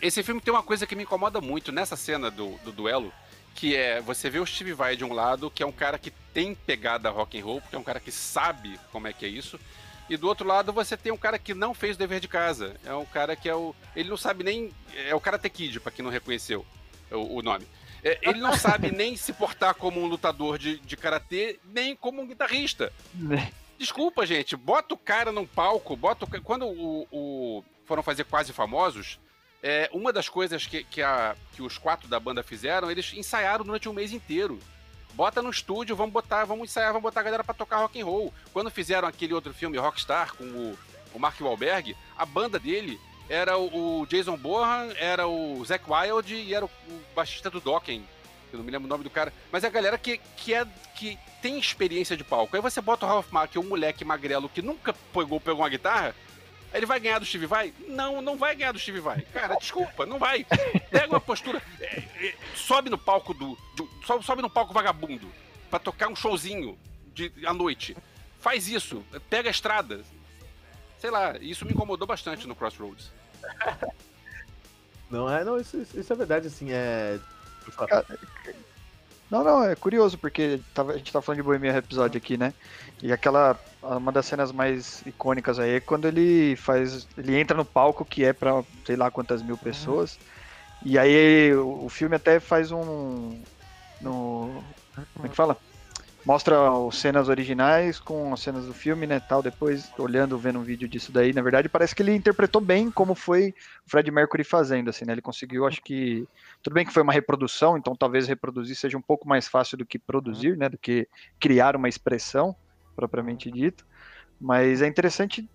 Esse filme tem uma coisa que me incomoda muito nessa cena do, do duelo, que é você vê o Steve Vai de um lado, que é um cara que tem pegada rock and roll, porque é um cara que sabe como é que é isso, e do outro lado você tem um cara que não fez o dever de casa. É um cara que é o. Ele não sabe nem. É o Karate Kid, pra quem não reconheceu o, o nome. É, ele não sabe nem se portar como um lutador de, de karatê, nem como um guitarrista. Desculpa, gente. Bota o cara num palco, bota o, Quando o, o, foram fazer quase famosos, é, uma das coisas que, que, a, que os quatro da banda fizeram, eles ensaiaram durante um mês inteiro. Bota no estúdio, vamos botar, vamos ensaiar, vamos botar a galera para tocar rock and roll. Quando fizeram aquele outro filme Rockstar com o, o Mark Wahlberg, a banda dele era o, o Jason Bourne, era o Zack Wild e era o, o baixista do Dokken. Eu não me lembro o nome do cara. Mas é a galera que, que, é, que tem experiência de palco. Aí você bota o Ralph Mack, um moleque magrelo que nunca pegou, pegou uma guitarra, ele vai ganhar do Steve Vai? Não, não vai ganhar do Steve Vai. Cara, desculpa, não vai. Pega uma postura, é, é, sobe no palco do, do sobe, sobe no palco vagabundo para tocar um showzinho de à noite. Faz isso, pega a estrada. Sei lá, isso me incomodou bastante no Crossroads. Não é, não, isso, isso é verdade, assim, é. Não, não, é curioso, porque a gente tá falando de Bohemian Rhapsody aqui, né? E aquela, uma das cenas mais icônicas aí é quando ele faz, ele entra no palco que é pra sei lá quantas mil pessoas, e aí o, o filme até faz um, no, como é que fala? Mostra as cenas originais com as cenas do filme, né, tal, depois olhando, vendo um vídeo disso daí, na verdade parece que ele interpretou bem como foi o Fred Mercury fazendo, assim, né, ele conseguiu, acho que, tudo bem que foi uma reprodução, então talvez reproduzir seja um pouco mais fácil do que produzir, né, do que criar uma expressão, propriamente dito, mas é interessante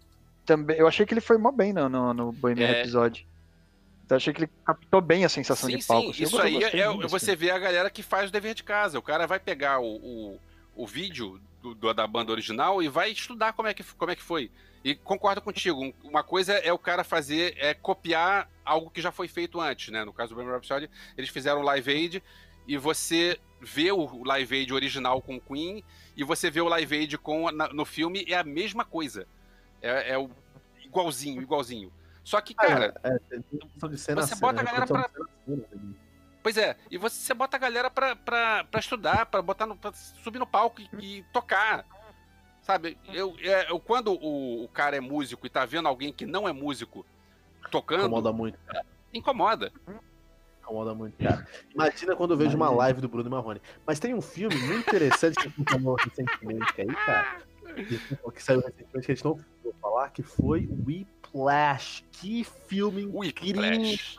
também, eu achei que ele foi mó bem no, no, no Bohemian é... Episódio. Eu achei que ele captou bem a sensação sim, de palco. Sim, isso aí é, você vê a galera que faz o dever de casa. O cara vai pegar o, o o vídeo do, do, da banda original e vai estudar como é que, como é que foi. E concordo contigo, uma coisa é o cara fazer, é copiar algo que já foi feito antes, né? No caso do Bohemian Rhapsody, eles fizeram Live Aid e você vê o Live Aid original com o Queen e você vê o Live Aid com, na, no filme, é a mesma coisa. É, é o igualzinho, igualzinho. Só que, cara, é, é, você bota a galera pra... Pois é, e você bota a galera pra, pra, pra estudar, pra, botar no, pra subir no palco e, e tocar. Sabe, eu, é, eu quando o, o, cara é músico e tá vendo alguém que não é músico tocando. Incomoda muito. Cara. Incomoda. Incomoda muito, cara. Imagina quando eu vejo uma live do Bruno Marrone. Mas tem um filme muito interessante que a gente falou recentemente aí, cara. Que saiu recentemente que a gente não vou falar, que foi Whiplash. Que filme incrível! Whiplash.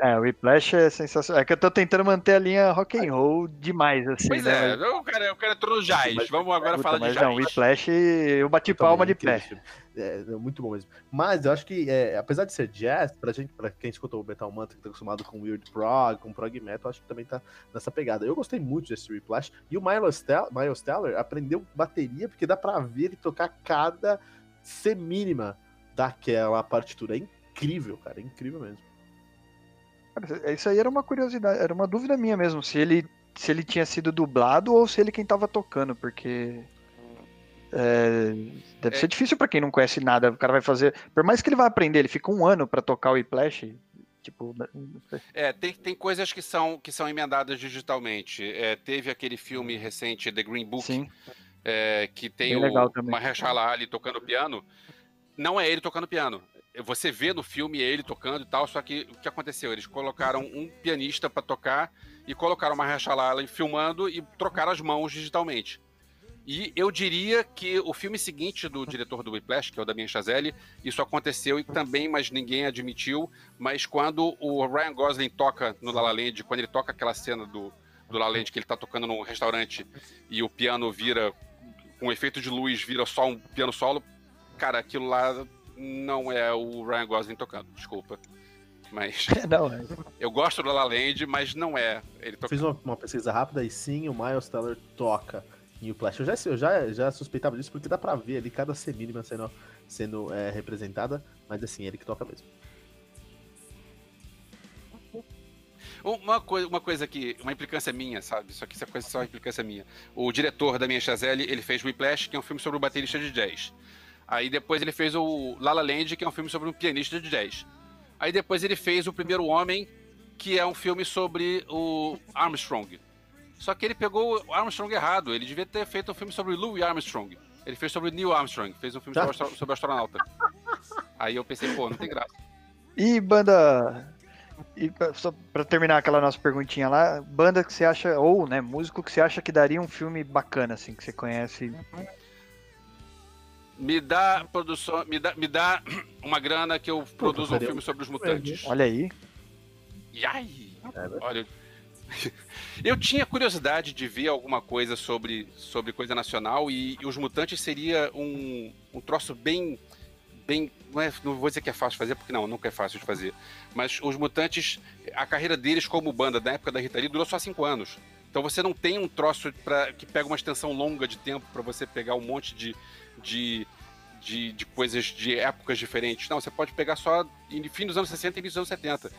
É, o Whiplash é sensacional. É que eu tô tentando manter a linha rock and roll demais, assim. Pois né? é, o cara, o cara entrou no jazz. Vamos agora Puta, falar de jazz. Não, o Whiplash, eu bati palma de pé. É, é, muito bom mesmo. Mas eu acho que, é, apesar de ser jazz, pra gente, pra quem escutou o Metal Mantra, que tá acostumado com Weird Prog, com Prog Metal, acho que também tá nessa pegada. Eu gostei muito desse Whiplash. E o Miles, Teller, Miles Teller aprendeu bateria, porque dá pra ver ele tocar cada C mínima daquela partitura. É incrível, cara. É incrível mesmo. Isso aí era uma curiosidade, era uma dúvida minha mesmo, se ele, se ele tinha sido dublado ou se ele quem tava tocando, porque. É, deve é. ser difícil para quem não conhece nada. O cara vai fazer. Por mais que ele vá aprender, ele fica um ano para tocar o Whiplash. Tipo, é, tem, tem coisas que são, que são emendadas digitalmente. É, teve aquele filme recente, The Green Book, é, que tem Bem o Mahershala Ali tocando piano. Não é ele tocando piano, você vê no filme ele tocando e tal, só que o que aconteceu? Eles colocaram um pianista para tocar e colocaram uma Mahershala filmando e trocaram as mãos digitalmente. E eu diria que o filme seguinte do diretor do Whiplash, que é o Damien Chazelle, isso aconteceu e também, mas ninguém admitiu, mas quando o Ryan Gosling toca no La La Land, quando ele toca aquela cena do, do La La Land que ele tá tocando num restaurante e o piano vira, com efeito de luz, vira só um piano solo, cara, aquilo lá não é o Ryan Gosling tocando, desculpa. Mas. não, é. Eu gosto do La La Land, mas não é ele tocando. Fiz uma, uma, pesquisa rápida e sim, o Miles Teller toca em o Flash. Eu já, eu já, já suspeitava disso porque dá pra ver ali cada semínima sendo, sendo é, representada, mas assim, ele que toca mesmo. Uma coisa, uma coisa que. Uma implicância minha, sabe? Só que essa coisa é só uma implicância minha. O diretor da minha Chazelle, ele fez Whiplash, que é um filme sobre o baterista de jazz. Aí depois ele fez o La La Land, que é um filme sobre um pianista de jazz. Aí depois ele fez O Primeiro Homem, que é um filme sobre o Armstrong. Só que ele pegou o Armstrong errado. Ele devia ter feito um filme sobre Louis Armstrong. Ele fez sobre Neil Armstrong, fez um filme sobre, astro sobre astronauta. Aí eu pensei, pô, não tem graça. E banda. E só pra terminar aquela nossa perguntinha lá, banda que você acha, ou né, músico que você acha que daria um filme bacana, assim, que você conhece me dá produção, me dá, me dá uma grana que eu produzo um filme sobre os mutantes. Olha aí. E aí? Olha, eu tinha curiosidade de ver alguma coisa sobre, sobre coisa nacional e, e os mutantes seria um, um troço bem bem. Não, é, não, vou dizer que é fácil de fazer, porque não, nunca é fácil de fazer. Mas os Mutantes, a carreira deles como banda, na época da Rita Lee, durou só cinco anos. Então você não tem um troço pra, que pega uma extensão longa de tempo para você pegar um monte de, de, de, de, coisas de épocas diferentes. Não, você pode pegar só fim dos anos 60 e início dos anos 70.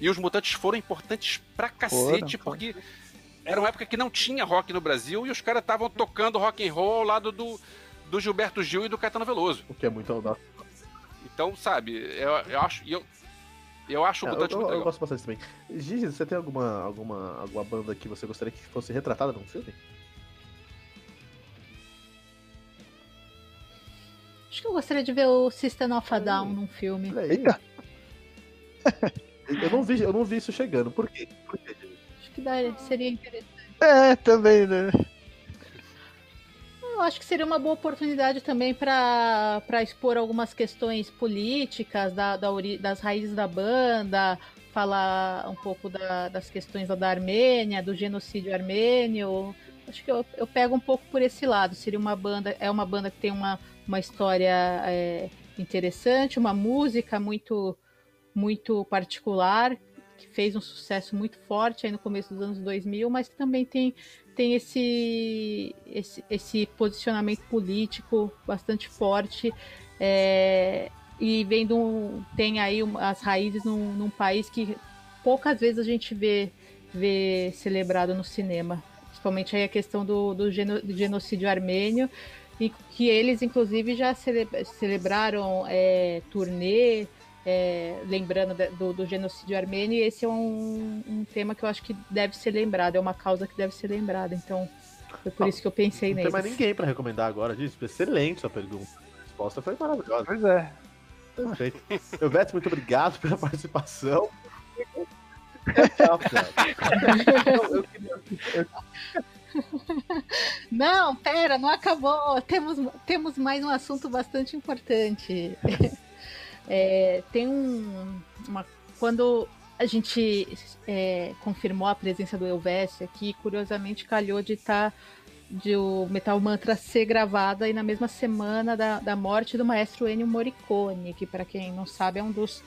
E os Mutantes foram importantes pra cacete, foram, porque era uma época que não tinha rock no Brasil e os caras estavam tocando rock and roll ao lado do, do Gilberto Gil e do Caetano Veloso. O que é muito então, sabe, eu, eu acho. Eu, eu acho o é, Mutante eu, muito eu, eu gosto bastante também. Gigi, você tem alguma, alguma, alguma banda que você gostaria que fosse retratada num filme? Acho que eu gostaria de ver o System of a Down num filme. Eita! eu, não vi, eu não vi isso chegando. Por quê? Por quê? Acho que daria, seria interessante. É, também, né? Eu acho que seria uma boa oportunidade também para expor algumas questões políticas da, da, das raízes da banda, falar um pouco da, das questões da Armênia, do genocídio armênio. Acho que eu, eu pego um pouco por esse lado. Seria uma banda, é uma banda que tem uma, uma história é, interessante, uma música muito muito particular, que fez um sucesso muito forte aí no começo dos anos 2000, mas que também tem tem esse, esse, esse posicionamento político bastante forte é, e vendo tem aí as raízes num, num, país que poucas vezes a gente vê, vê celebrado no cinema, principalmente aí a questão do, do, geno, do genocídio armênio e que eles inclusive já cele, celebraram é, turnê é, lembrando do, do, genocídio armênio, e esse é um, um, tema que eu acho que deve ser lembrado, é uma causa que deve ser lembrada. Então, foi por ah, isso que eu pensei nele. Não tem mais ninguém para recomendar agora disso. Excelente sua pergunta. A resposta foi maravilhosa. Pois é. Perfeito. Elvete, muito obrigado pela participação. Não, pera, não acabou. Temos, temos mais um assunto bastante importante. É, tem um, uma. Quando a gente é, confirmou a presença do Elvésio aqui, curiosamente calhou de estar. Tá, de o Metal Mantra ser gravada aí na mesma semana da, da morte do maestro Ennio Morricone, que para quem não sabe é um dos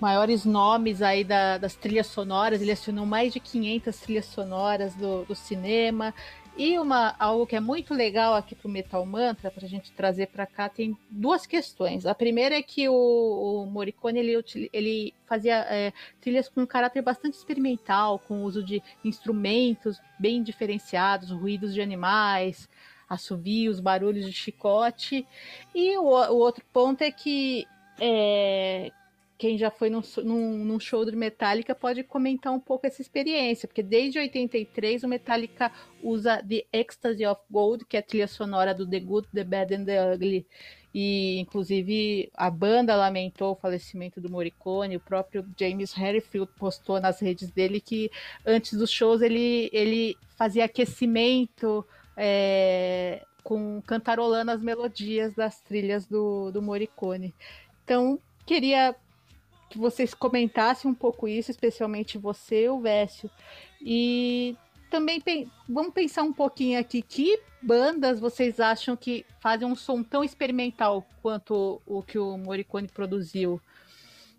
maiores nomes aí da, das trilhas sonoras, ele assinou mais de 500 trilhas sonoras do, do cinema, e uma, algo que é muito legal aqui para o Metal Mantra, para a gente trazer para cá, tem duas questões. A primeira é que o, o Morricone ele, ele fazia é, trilhas com um caráter bastante experimental, com o uso de instrumentos bem diferenciados, ruídos de animais, assovios, barulhos de chicote. E o, o outro ponto é que é, quem já foi num, num, num, show do Metallica pode comentar um pouco essa experiência, porque desde 83 o Metallica usa The Ecstasy of Gold, que é a trilha sonora do The Good, The Bad and The Ugly. E, inclusive, a banda lamentou o falecimento do Morricone, o próprio James Herfield postou nas redes dele que antes dos shows ele, ele fazia aquecimento é, com cantarolando as melodias das trilhas do, do Morricone. Então, queria que vocês comentassem um pouco isso, especialmente você, o Vécio. E também vamos pensar um pouquinho aqui, que bandas vocês acham que fazem um som tão experimental quanto o que o Morricone produziu?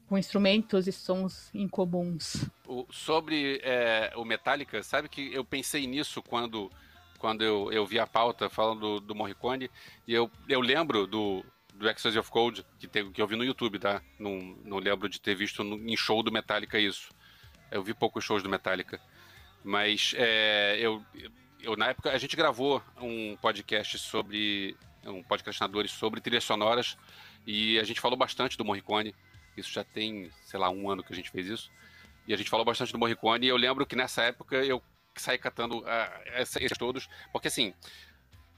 Com instrumentos e sons incomuns. Sobre é, o Metallica, sabe que eu pensei nisso quando, quando eu, eu vi a pauta falando do, do Morricone, e eu, eu lembro do, do Ecstasy of Cold, que, tem, que eu vi no YouTube, tá? Não, não lembro de ter visto no, em show do Metallica isso. Eu vi poucos shows do Metallica. Mas é, eu, eu, na época, a gente gravou um podcast sobre. Um podcast sobre trilhas sonoras. E a gente falou bastante do Morricone. Isso já tem, sei lá, um ano que a gente fez isso. E a gente falou bastante do Morricone. E eu lembro que nessa época eu saí catando uh, esses todos. Porque assim,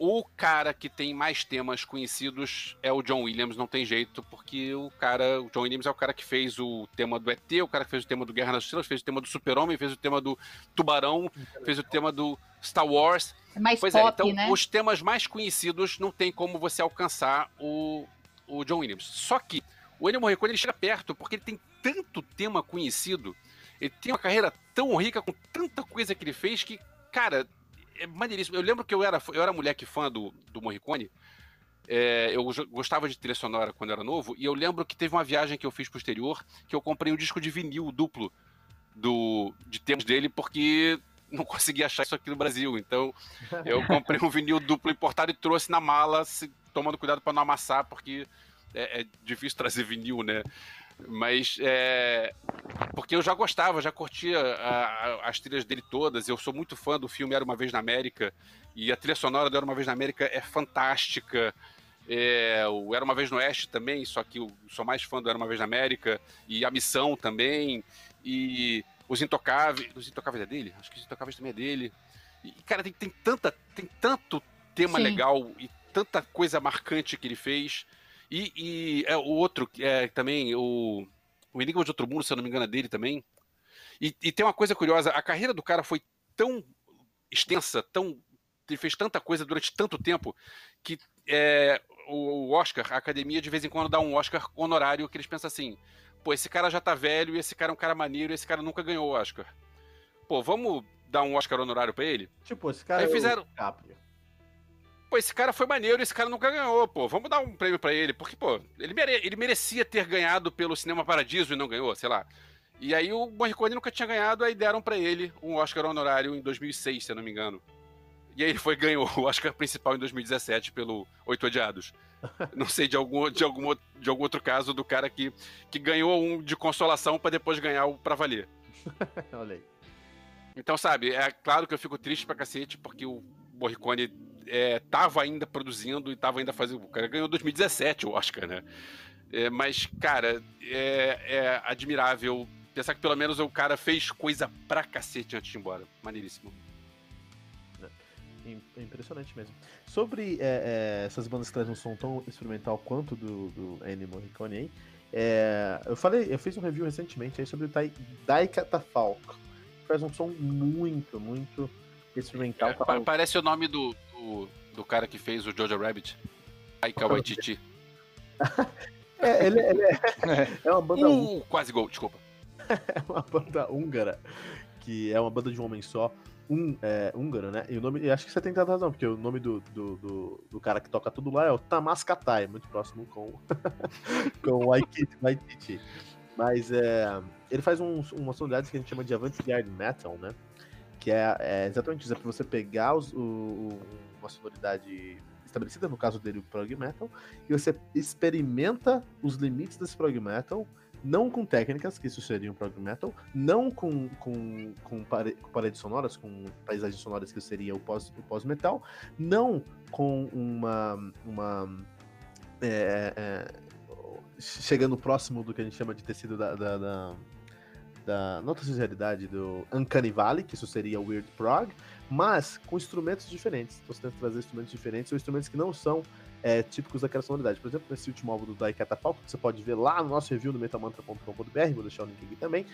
o cara que tem mais temas conhecidos é o John Williams, não tem jeito, porque o cara, o John Williams é o cara que fez o tema do ET, o cara que fez o tema do Guerra nas Estrelas, fez o tema do Super-Homem, fez o tema do Tubarão, fez o tema do Star Wars. É mais pois é, pop, é, então né? os temas mais conhecidos não tem como você alcançar o, o John Williams. Só que o Ennio Morricone ele chega perto, porque ele tem tanto tema conhecido, ele tem uma carreira tão rica, com tanta coisa que ele fez, que, cara, é maneiríssimo. Eu lembro que eu era, eu era moleque fã do, do Morricone, é, eu gostava de trilha sonora quando era novo, e eu lembro que teve uma viagem que eu fiz posterior, que eu comprei um disco de vinil duplo do, de temas dele, porque não consegui achar isso aqui no Brasil. Então, eu comprei um vinil duplo importado e trouxe na mala, se, tomando cuidado para não amassar, porque é, é, difícil trazer vinil, né? Mas é. Porque eu já gostava, já curtia a, a, as trilhas dele todas. Eu sou muito fã do filme Era uma Vez na América. E a trilha sonora do Era uma Vez na América é fantástica. É, o Era uma Vez no Oeste também, só que eu sou mais fã do Era uma Vez na América. E a Missão também. E os Intocáveis. Os Intocáveis é dele? Acho que os Intocáveis também é dele. E, cara, tem, tem, tanta, tem tanto tema Sim. legal e tanta coisa marcante que ele fez. E, e é, o outro, é, também, o, o Enigma de Outro Mundo, se eu não me engano, é dele também. E, e tem uma coisa curiosa: a carreira do cara foi tão extensa, tão ele fez tanta coisa durante tanto tempo que é, o Oscar, a academia de vez em quando dá um Oscar honorário que eles pensam assim: pô, esse cara já tá velho, esse cara é um cara maneiro, esse cara nunca ganhou o Oscar. Pô, vamos dar um Oscar honorário pra ele? Tipo, esse cara Aí é fizeram... o Pô, esse cara foi maneiro, esse cara nunca ganhou, pô. Vamos dar um prêmio para ele, porque, pô, ele, mere... ele merecia ter ganhado pelo Cinema Paradiso e não ganhou, sei lá. E aí o Morricone nunca tinha ganhado, aí deram para ele um Oscar honorário em 2006, se eu não me engano. E aí ele foi ganhou o Oscar principal em 2017 pelo Oito Odiados. Não sei de algum, de algum, de algum outro caso do cara que, que ganhou um de consolação para depois ganhar o pra valer. Olha aí. Então, sabe, é claro que eu fico triste pra cacete, porque o Morricone é, tava ainda produzindo e tava ainda fazendo. O cara ganhou 2017 o Oscar, né? É, mas, cara, é, é admirável pensar que pelo menos o cara fez coisa pra cacete antes de ir embora. Maneiríssimo. É impressionante mesmo. Sobre é, é, essas bandas que trazem um som tão experimental quanto do, do Ennio Morricone aí, é, eu falei, eu fiz um review recentemente aí sobre o Dai Catafalco. Faz um som muito, muito experimental. É, pa parece o nome do, do, do, cara que fez o Jojo Rabbit. Taika Waititi. é, ele, ele é, é, uma banda... Uh, quase gol, desculpa. é uma banda húngara, que é uma banda de um homem só, um, é, húngaro, né? E o nome, acho que você tem tanta razão, porque o nome do, do, do, do, cara que toca tudo lá é o Tamas Katai, muito próximo com, com o Waititi. Mas é, ele faz um, uma sonoridade que a gente chama de avant-garde metal, né? Que é, é, exatamente isso, é pra você pegar os, o, uma sonoridade estabelecida, no caso dele o prog metal, e você experimenta os limites desse prog metal não com técnicas, que isso seria um prog metal, não com, com, com, pare, com paredes sonoras, com paisagens sonoras, que seria o pós-metal, pós não com uma. uma é, é, chegando próximo do que a gente chama de tecido da, da, da da não realidade do Uncanny Valley, que isso seria Weird Prog, mas com instrumentos diferentes. Então você tenta trazer instrumentos diferentes, ou instrumentos que não são é, típicos daquela sonoridade. Por exemplo, nesse último álbum do Dai Catafalco, que você pode ver lá no nosso review no metamantra.com.br, vou deixar o link aqui também,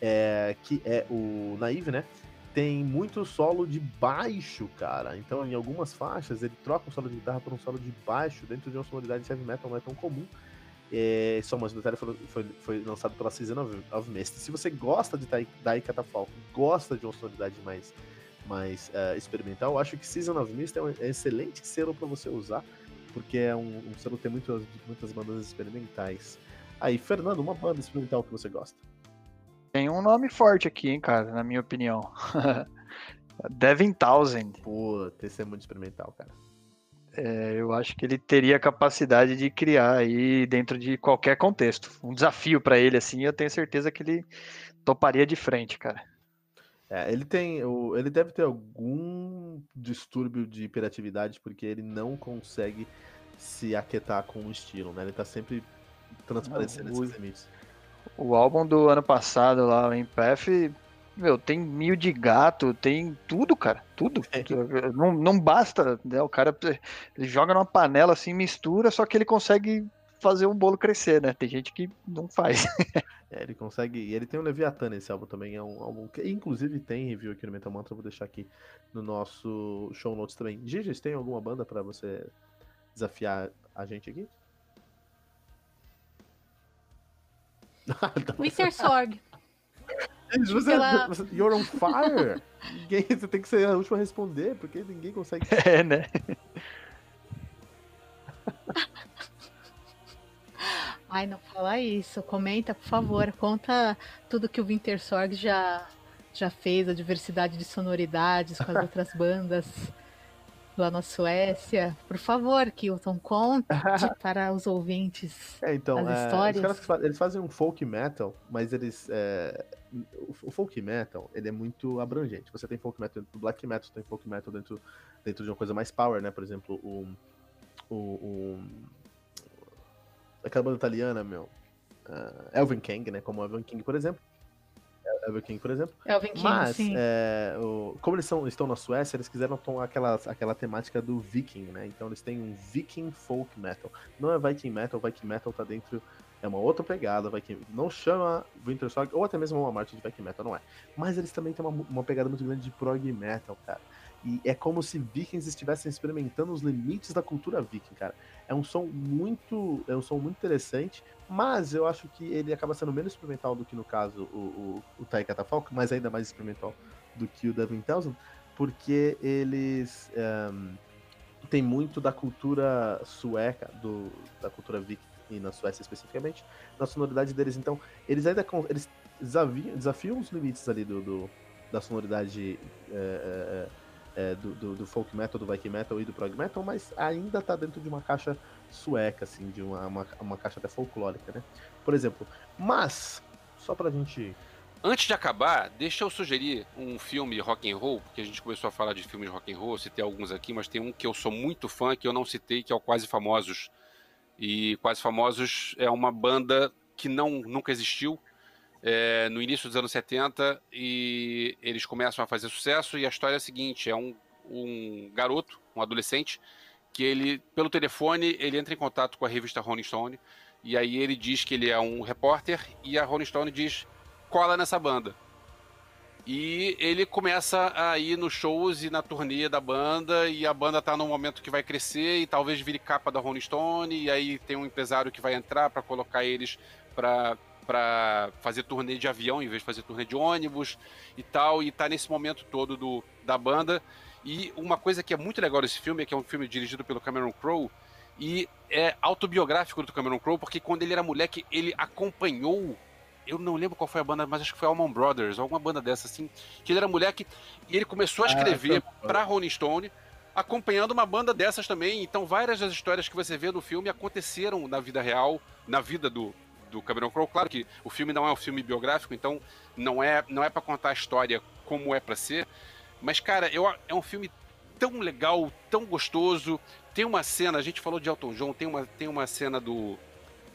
é, que é o Naive, né? Tem muito solo de baixo, cara. Então, em algumas faixas, ele troca um solo de guitarra por um solo de baixo dentro de uma sonoridade de heavy metal não é tão comum. É, só mais um detalhe, foi, foi, foi, lançado pela Season of, of Mist. Se você gosta de Dai Catafalco, gosta de uma sonoridade mais, mais uh, experimental, eu acho que Season of Mist é um excelente selo para você usar porque é um, um selo tem muitas, muitas bandas experimentais. Aí, Fernando, uma banda experimental que você gosta? Tem um nome forte aqui, hein, cara, na minha opinião. Devin Townsend. Pô, esse é muito experimental, cara. É, eu acho que ele teria a capacidade de criar aí dentro de qualquer contexto. Um desafio para ele, assim, eu tenho certeza que ele toparia de frente, cara. É, ele tem. Ele deve ter algum distúrbio de hiperatividade, porque ele não consegue se aquietar com o estilo, né? Ele tá sempre transparecendo esses limites. O álbum do ano passado lá, o Empath, meu, tem mil de gato, tem tudo, cara, tudo. É. Não, não basta, né? O cara ele joga numa panela assim, mistura, só que ele consegue fazer um bolo crescer, né? Tem gente que não faz. é, ele consegue. E ele tem o Leviathan nesse álbum também. É um álbum que, inclusive, tem review aqui no Metal Mantra. Vou deixar aqui no nosso show notes também. Gigi, tem alguma banda para você desafiar a gente aqui? Winter Sorg. Você, Pela... You're on fire! ninguém, você tem que ser a última a responder, porque ninguém consegue. É, né? Ai, não fala isso. Comenta, por favor. Conta tudo que o Winter Sorg já, já fez, a diversidade de sonoridades com as outras bandas lá na Suécia. Por favor, Kilton, conte para os ouvintes é, então, as é, histórias. Fazem, eles fazem um folk metal, mas eles. É, o folk metal ele é muito abrangente. Você tem folk metal dentro do black metal, tem folk metal dentro, dentro de uma coisa mais power, né? Por exemplo, o. o, o aquela banda italiana, meu. Uh, Elvin King, né? Como Elvin King, por exemplo. Elvin King, por exemplo. Elvin King, Mas, sim. É, o, como eles são, estão na Suécia, eles quiseram tomar aquela, aquela temática do viking, né? Então eles têm um viking folk metal. Não é viking metal, viking metal tá dentro... É uma outra pegada, Viking, não chama Winter Soldier, ou até mesmo uma marcha de Viking Metal, não é. Mas eles também têm uma, uma pegada muito grande de prog metal, cara. E é como se vikings estivessem experimentando os limites da cultura viking, cara. É um som muito, é um som muito interessante, mas eu acho que ele acaba sendo menos experimental do que no caso o, o, o Tai Catafalque, mas ainda mais experimental do que o Devin Townsend, porque eles um, têm muito da cultura sueca, do, da cultura viking e na Suécia especificamente, na sonoridade deles. Então, eles ainda eles desafiam, desafiam os limites ali do, do da sonoridade é, é, é, do, do, do, folk metal, do viking metal e do prog metal, mas ainda tá dentro de uma caixa sueca, assim, de uma, uma, uma caixa até folclórica, né? Por exemplo. Mas, só pra gente Antes de acabar, deixa eu sugerir um filme rock and roll, porque a gente começou a falar de filmes rock and roll, citei alguns aqui, mas tem um que eu sou muito fã que eu não citei, que é o Quase Famosos. E Quase Famosos é uma banda que não nunca existiu, é, no início dos anos 70 e eles começam a fazer sucesso e a história é a seguinte, é um, um garoto, um adolescente, que ele, pelo telefone, ele entra em contato com a revista Rolling Stone e aí ele diz que ele é um repórter e a Rolling Stone diz, cola nessa banda. E ele começa a ir nos shows e na turnê da banda, e a banda tá num momento que vai crescer e talvez vire capa da Rolling Stone, e aí tem um empresário que vai entrar para colocar eles para para fazer turnê de avião em vez de fazer turnê de ônibus e tal, e tá nesse momento todo do, da banda. E uma coisa que é muito legal desse filme é que é um filme dirigido pelo Cameron Crowe e é autobiográfico do Cameron Crowe, porque quando ele era moleque, ele acompanhou eu não lembro qual foi a banda, mas acho que foi Almond Brothers, alguma banda dessa assim, que ele era moleque e ele começou a ah, escrever ah, para Rolling Stone, acompanhando uma banda dessas também. Então, várias das histórias que você vê no filme aconteceram na vida real, na vida do, do Cameron Crowe. Claro que o filme não é um filme biográfico, então não é, não é para contar a história como é para ser. Mas, cara, eu, é um filme tão legal, tão gostoso. Tem uma cena, a gente falou de Elton John, tem uma, tem uma cena do.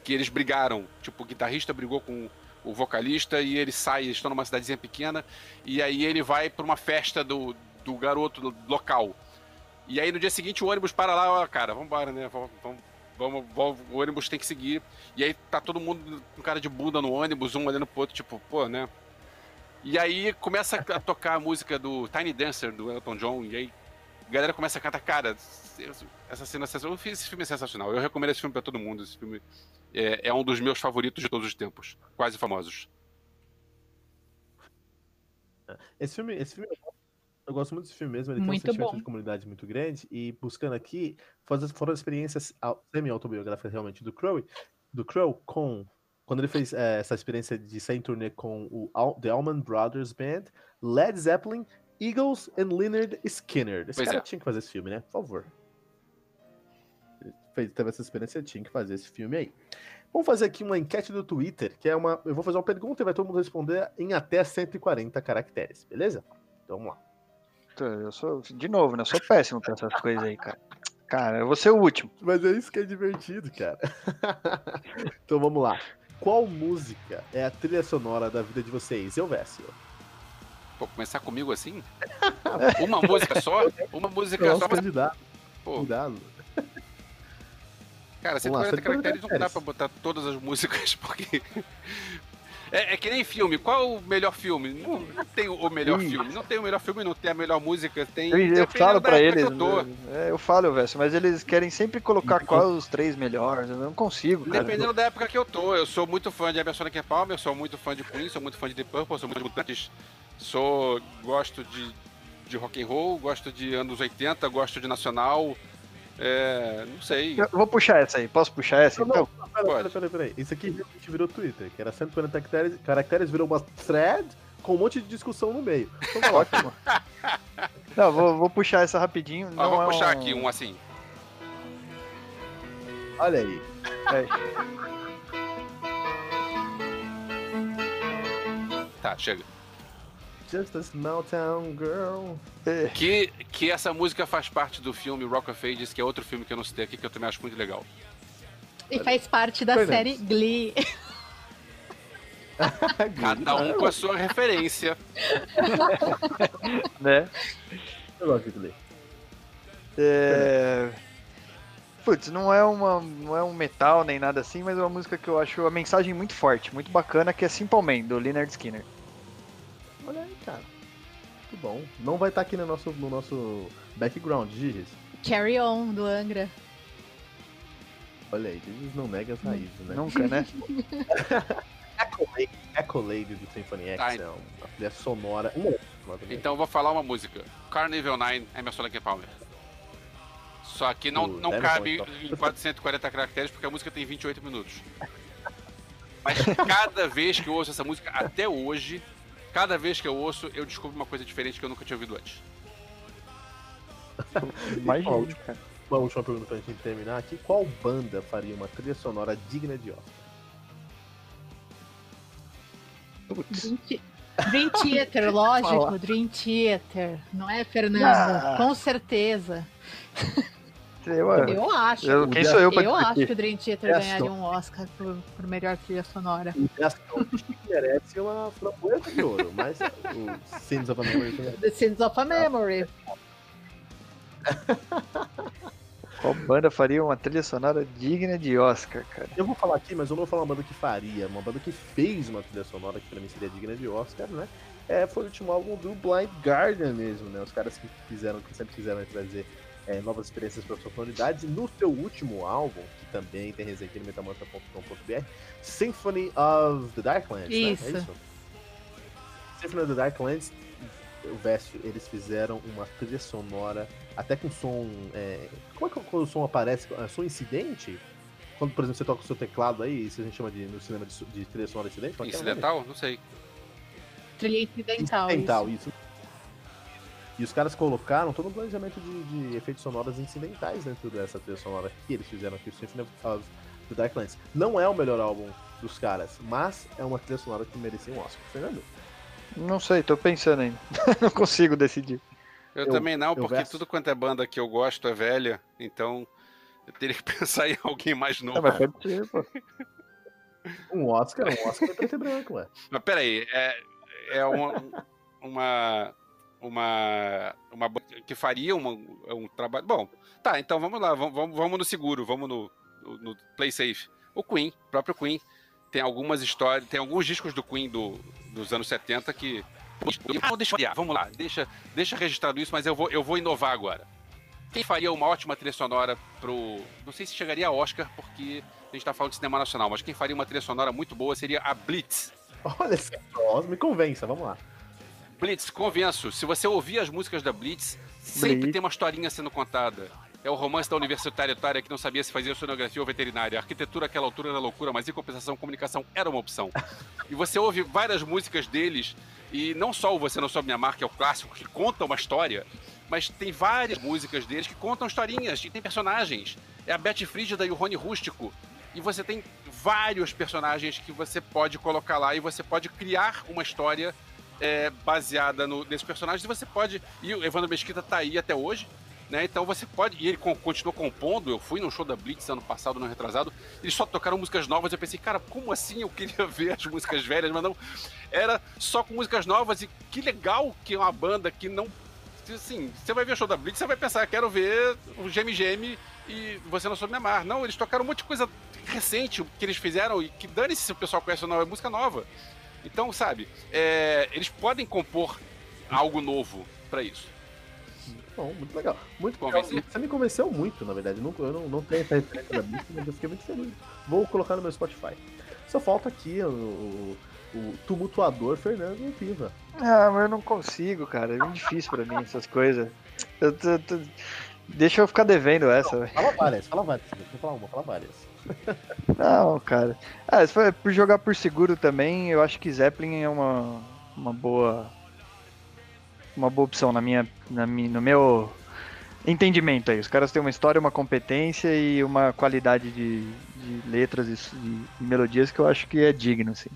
que eles brigaram. Tipo, o guitarrista brigou com o vocalista e ele sai, eles estão numa cidadezinha pequena, e aí ele vai para uma festa do, do garoto local. E aí no dia seguinte o ônibus para lá, ó, cara, vambora, né? Vamos, vamos, vamos, vamos, o ônibus tem que seguir. E aí tá todo mundo com cara de bunda no ônibus, um olhando pro outro, tipo, pô, né? E aí começa a tocar a música do Tiny Dancer, do Elton John, e aí a galera começa a cantar, cara, essa cena sensacional. Esse filme é sensacional. Eu recomendo esse filme pra todo mundo. Esse filme é, é um dos meus favoritos de todos os tempos. Quase famosos. Esse filme, esse filme eu gosto muito desse filme mesmo, ele muito tem um sentimento bom. de comunidade muito grande, e buscando aqui, foram experiências semi-autobiográficas realmente do Crow, do Crow com, quando ele fez é, essa experiência de sair em turnê com o The Allman Brothers Band, Led Zeppelin, Eagles e Leonard Skinner. Esse Pois cara é. tinha que fazer esse filme, né? Por favor. Ele fez, teve essa experiência, tinha que fazer esse filme aí. Vamos fazer aqui uma enquete do Twitter, que é uma. Eu vou fazer uma pergunta e vai todo mundo responder em até 140 caracteres, beleza? Então vamos lá. Eu sou, de novo, né? Eu sou péssimo pra essas coisas aí, cara. Cara, eu vou ser o último. Mas é isso que é divertido, cara. então vamos lá. Qual música é a trilha sonora da vida de vocês? Eu, Vécio. Pô, começar comigo assim? Uma música só? Uma música Nossa, só, mas, candidato. pô, Cuidado. cara, Vamos lá, 140 caracteres não dá pra botar todas as músicas, porque É, é, que nem filme. Qual é o melhor filme? Não, não tem o melhor Sim. filme. Não tem o melhor filme, não tem a melhor música. Tem. Eu, eu falo pra eles. Eu, é, eu falo, velho, mas eles querem sempre colocar quais os três melhores. Eu não consigo. Cara. Dependendo da época que eu tô. Eu sou muito fã de Emerson Lake Palmer, eu sou muito fã de Queen, sou muito fã de The Purple, sou muito Mutantes. Sou. gosto de, de rock and roll, gosto de anos 80, gosto de nacional. É, não sei. Eu vou puxar essa aí. Posso puxar essa então? Não, pera, pera, pera, Isso aqui realmente virou Twitter, que era 140 caracteres, caracteres virou uma thread com um monte de discussão no meio. Então, ótimo. não, vou, vou puxar essa rapidinho. Não vou é puxar um... aqui um assim. Olha aí. É. Tá, chega. Just a small town girl. É. Que, que essa música faz parte do filme Rock of Ages, que é outro filme que eu não citei aqui, que eu também acho muito legal. E faz parte da série Glee. Cada um com a sua referência. né? Eu gosto de Glee. É... Putz, não é, uma, não é um metal nem nada assim, mas é uma música que eu acho a mensagem muito forte, muito bacana, que é Simple Man, do Leonard Skinner. Olha aí, cara. Muito bom. Não vai estar tá aqui no nosso, no nosso background, Giges. Carry On, do Angra. Olha aí, Giges não nega as raízes, né? Nunca, né? Echo, Echo Lady do Symphony X tá, é uma trilha sonora. Então eu vou falar uma música. Carnival 9, Emerson Lake Palmer. Só que não, não cabe em 440 caracteres porque a música tem 28 minutos. Mas cada vez que eu ouço essa música, até hoje, cada vez que eu ouço, eu descubro uma coisa diferente que eu nunca tinha ouvido antes. Imagina, Uma última pergunta pra gente terminar aqui. Qual banda faria uma trilha sonora digna de Oscar? Dream Theater, lógico, Dream Theater. Não é, Fernando? Ah. Com certeza. Eu, eu acho. Eu, quem sou eu pra Eu acho que o Dream Theater ganharia um Oscar por, por melhor trilha sonora. merece uma framboesa de ouro, mas o Sins of a Memory. The Sins of a Memory. Qual banda faria uma trilha sonora digna de Oscar, cara? Eu vou falar aqui, mas eu não vou falar uma banda que faria, uma banda que fez uma trilha sonora que pra mim seria digna de Oscar, né? É, foi o último álbum do Blind Guardian mesmo, né? Os caras que fizeram, que sempre quiseram trazer é, novas experiências para suas comunidades. E no seu último álbum, que também tem resenha aqui no metamanta.com.br, Symphony of the Darklands, isso. Né? É isso? Symphony of the Darklands, o Vest, eles fizeram uma trilha sonora, até com som. É... Como é que o som aparece? É som incidente? Quando, por exemplo, você toca o seu teclado aí, isso a gente chama de, no cinema de, de trilha sonora incidente? É é Incidental? Não sei. Trilha incidental. Incidental, isso. isso. E os caras colocaram todo um planejamento de, de efeitos sonoros incidentais dentro dessa trilha sonora que eles fizeram aqui, o Symphony of the Darklands. Não é o melhor álbum dos caras, mas é uma trilha sonora que merecia um Oscar. Fernando? Não sei, tô pensando ainda. não consigo decidir. Eu, eu também não, porque verso... tudo quanto é banda que eu gosto é velha, então eu teria que pensar em alguém mais novo. mas pode ser, pô. Um Oscar, um Oscar é preto e branco, ué. Mas peraí, é, é uma, uma uma, uma que faria uma, um trabalho. Bom, tá, então vamos lá, vamos, vamos no seguro, vamos no, no, no Play Safe. O Queen, o próprio Queen, tem algumas histórias, tem alguns discos do Queen do, dos anos 70 que. Não, deixa vamos lá, deixa, deixa registrado isso, mas eu vou, eu vou inovar agora. Quem faria uma ótima trilha sonora pro. Não sei se chegaria a Oscar, porque a gente tá falando de cinema nacional, mas quem faria uma trilha sonora muito boa seria a Blitz. Olha só, me convença, vamos lá. Blitz, convenço. Se você ouvir as músicas da Blitz, sempre Blitz. tem uma historinha sendo contada. É o romance da universitária otária que não sabia se fazia sonografia ou veterinária. A arquitetura àquela altura era loucura, mas em compensação, comunicação era uma opção. E você ouve várias músicas deles, e não só o Você Não Soube Minha Marca, é o clássico, que conta uma história, mas tem várias músicas deles que contam historinhas, e tem personagens. É a Betty Frígida e o Rony Rústico. E você tem vários personagens que você pode colocar lá e você pode criar uma história é, baseada no, nesses personagens, e você pode. E o Evandro Mesquita tá aí até hoje. Né? Então você pode. E ele continua compondo. Eu fui no show da Blitz ano passado, no retrasado. Eles só tocaram músicas novas. Eu pensei, cara, como assim eu queria ver as músicas velhas? Mas não. Era só com músicas novas. E que legal que é uma banda que não. Assim, você vai ver o show da Blitz, você vai pensar, quero ver o Geme e você não soube me amar. Não, eles tocaram um monte de coisa recente que eles fizeram e que dane-se se o pessoal conhece ou não, é música nova. Então, sabe, é, eles podem compor algo novo para isso. Bom, muito legal. Muito. Você me convenceu muito, na verdade. Eu não, eu não, não tenho essa referência da bicha, mas eu fiquei muito feliz. Vou colocar no meu Spotify. Só falta aqui o, o, tumultuador Fernando Piva. Ah, mas eu não consigo, cara. É muito difícil pra mim essas coisas. Eu, eu, eu, deixa eu ficar devendo essa. Não, fala várias, fala várias. Vou falar uma, fala várias. Não, cara. Ah, se for por jogar por seguro também, eu acho que Zeppelin é uma, uma boa. Uma boa opção na minha, na minha, no meu entendimento aí. Os caras têm uma história, uma competência e uma qualidade de, de letras e, e, melodias que eu acho que é digno, assim.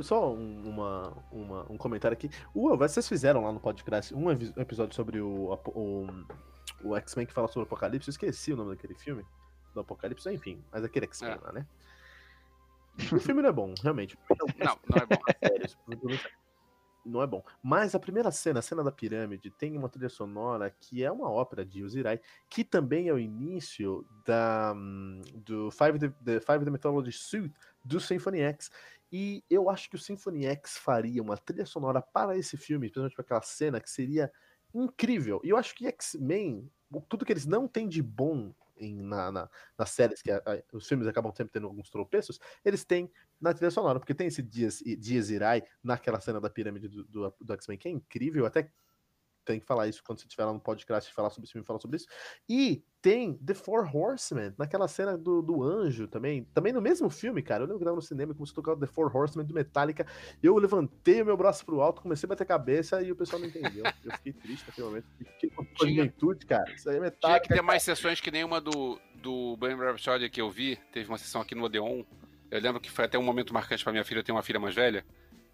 Só uma, uma, um comentário aqui. Uh, vocês fizeram lá no podcast um episódio sobre o, o, o X-Men que fala sobre o Apocalipse. Eu esqueci o nome daquele filme do Apocalipse, enfim, mas aquele X-Men é. lá, né? O filme não é bom, realmente. Não, não é bom. Sério, não é bom. Mas a primeira cena, a cena da pirâmide, tem uma trilha sonora que é uma ópera de Uzirai, que também é o início da, do Five the, the Five the Mythology Suite do Symphony X. E eu acho que o Symphony X faria uma trilha sonora para esse filme, principalmente para aquela cena, que seria incrível. E eu acho que X-Men, tudo que eles não têm de bom em, na, na, nas séries que a, a, os filmes acabam sempre tendo alguns tropeços, eles têm na trilha sonora, porque tem esse Dias, Dias Irai naquela cena da pirâmide do, do, do X-Men, que é incrível, até tem que falar isso quando você estiver lá no podcast e falar sobre esse filme, falar sobre isso. E tem The Four Horsemen, naquela cena do, do anjo também. Também no mesmo filme, cara. Eu lembro que tava no cinema, começou a tocar The Four Horsemen do Metallica. Eu levantei o meu braço pro alto, comecei a bater a cabeça e o pessoal não entendeu. Eu fiquei triste naquele momento. Fiquei com a juventude, cara. Isso aí é Metallica. Tinha que ter mais sessões que nenhuma do, do Bohemian Rhapsody que eu vi. Teve uma sessão aqui no Odeon. Eu lembro que foi até um momento marcante para minha filha. Eu tenho uma filha mais velha.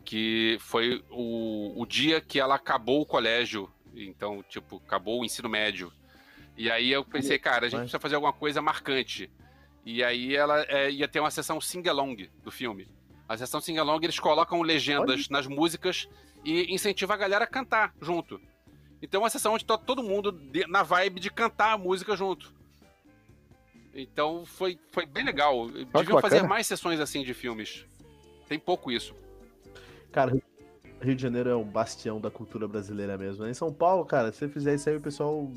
Que foi o, o dia que ela acabou o colégio então, tipo, acabou o ensino médio. E aí eu pensei, cara, a gente precisa fazer alguma coisa marcante. E aí ela é, ia ter uma sessão sing-along do filme. A sessão sing-along eles colocam legendas Olha. nas músicas e incentivam a galera a cantar junto. Então é uma sessão onde tá todo mundo na vibe de cantar a música junto. Então foi, foi bem legal. Deviam fazer mais sessões assim de filmes. Tem pouco isso. Cara, Rio de Janeiro é um bastião da cultura brasileira mesmo. Né? Em São Paulo, cara, se você fizer isso aí, o pessoal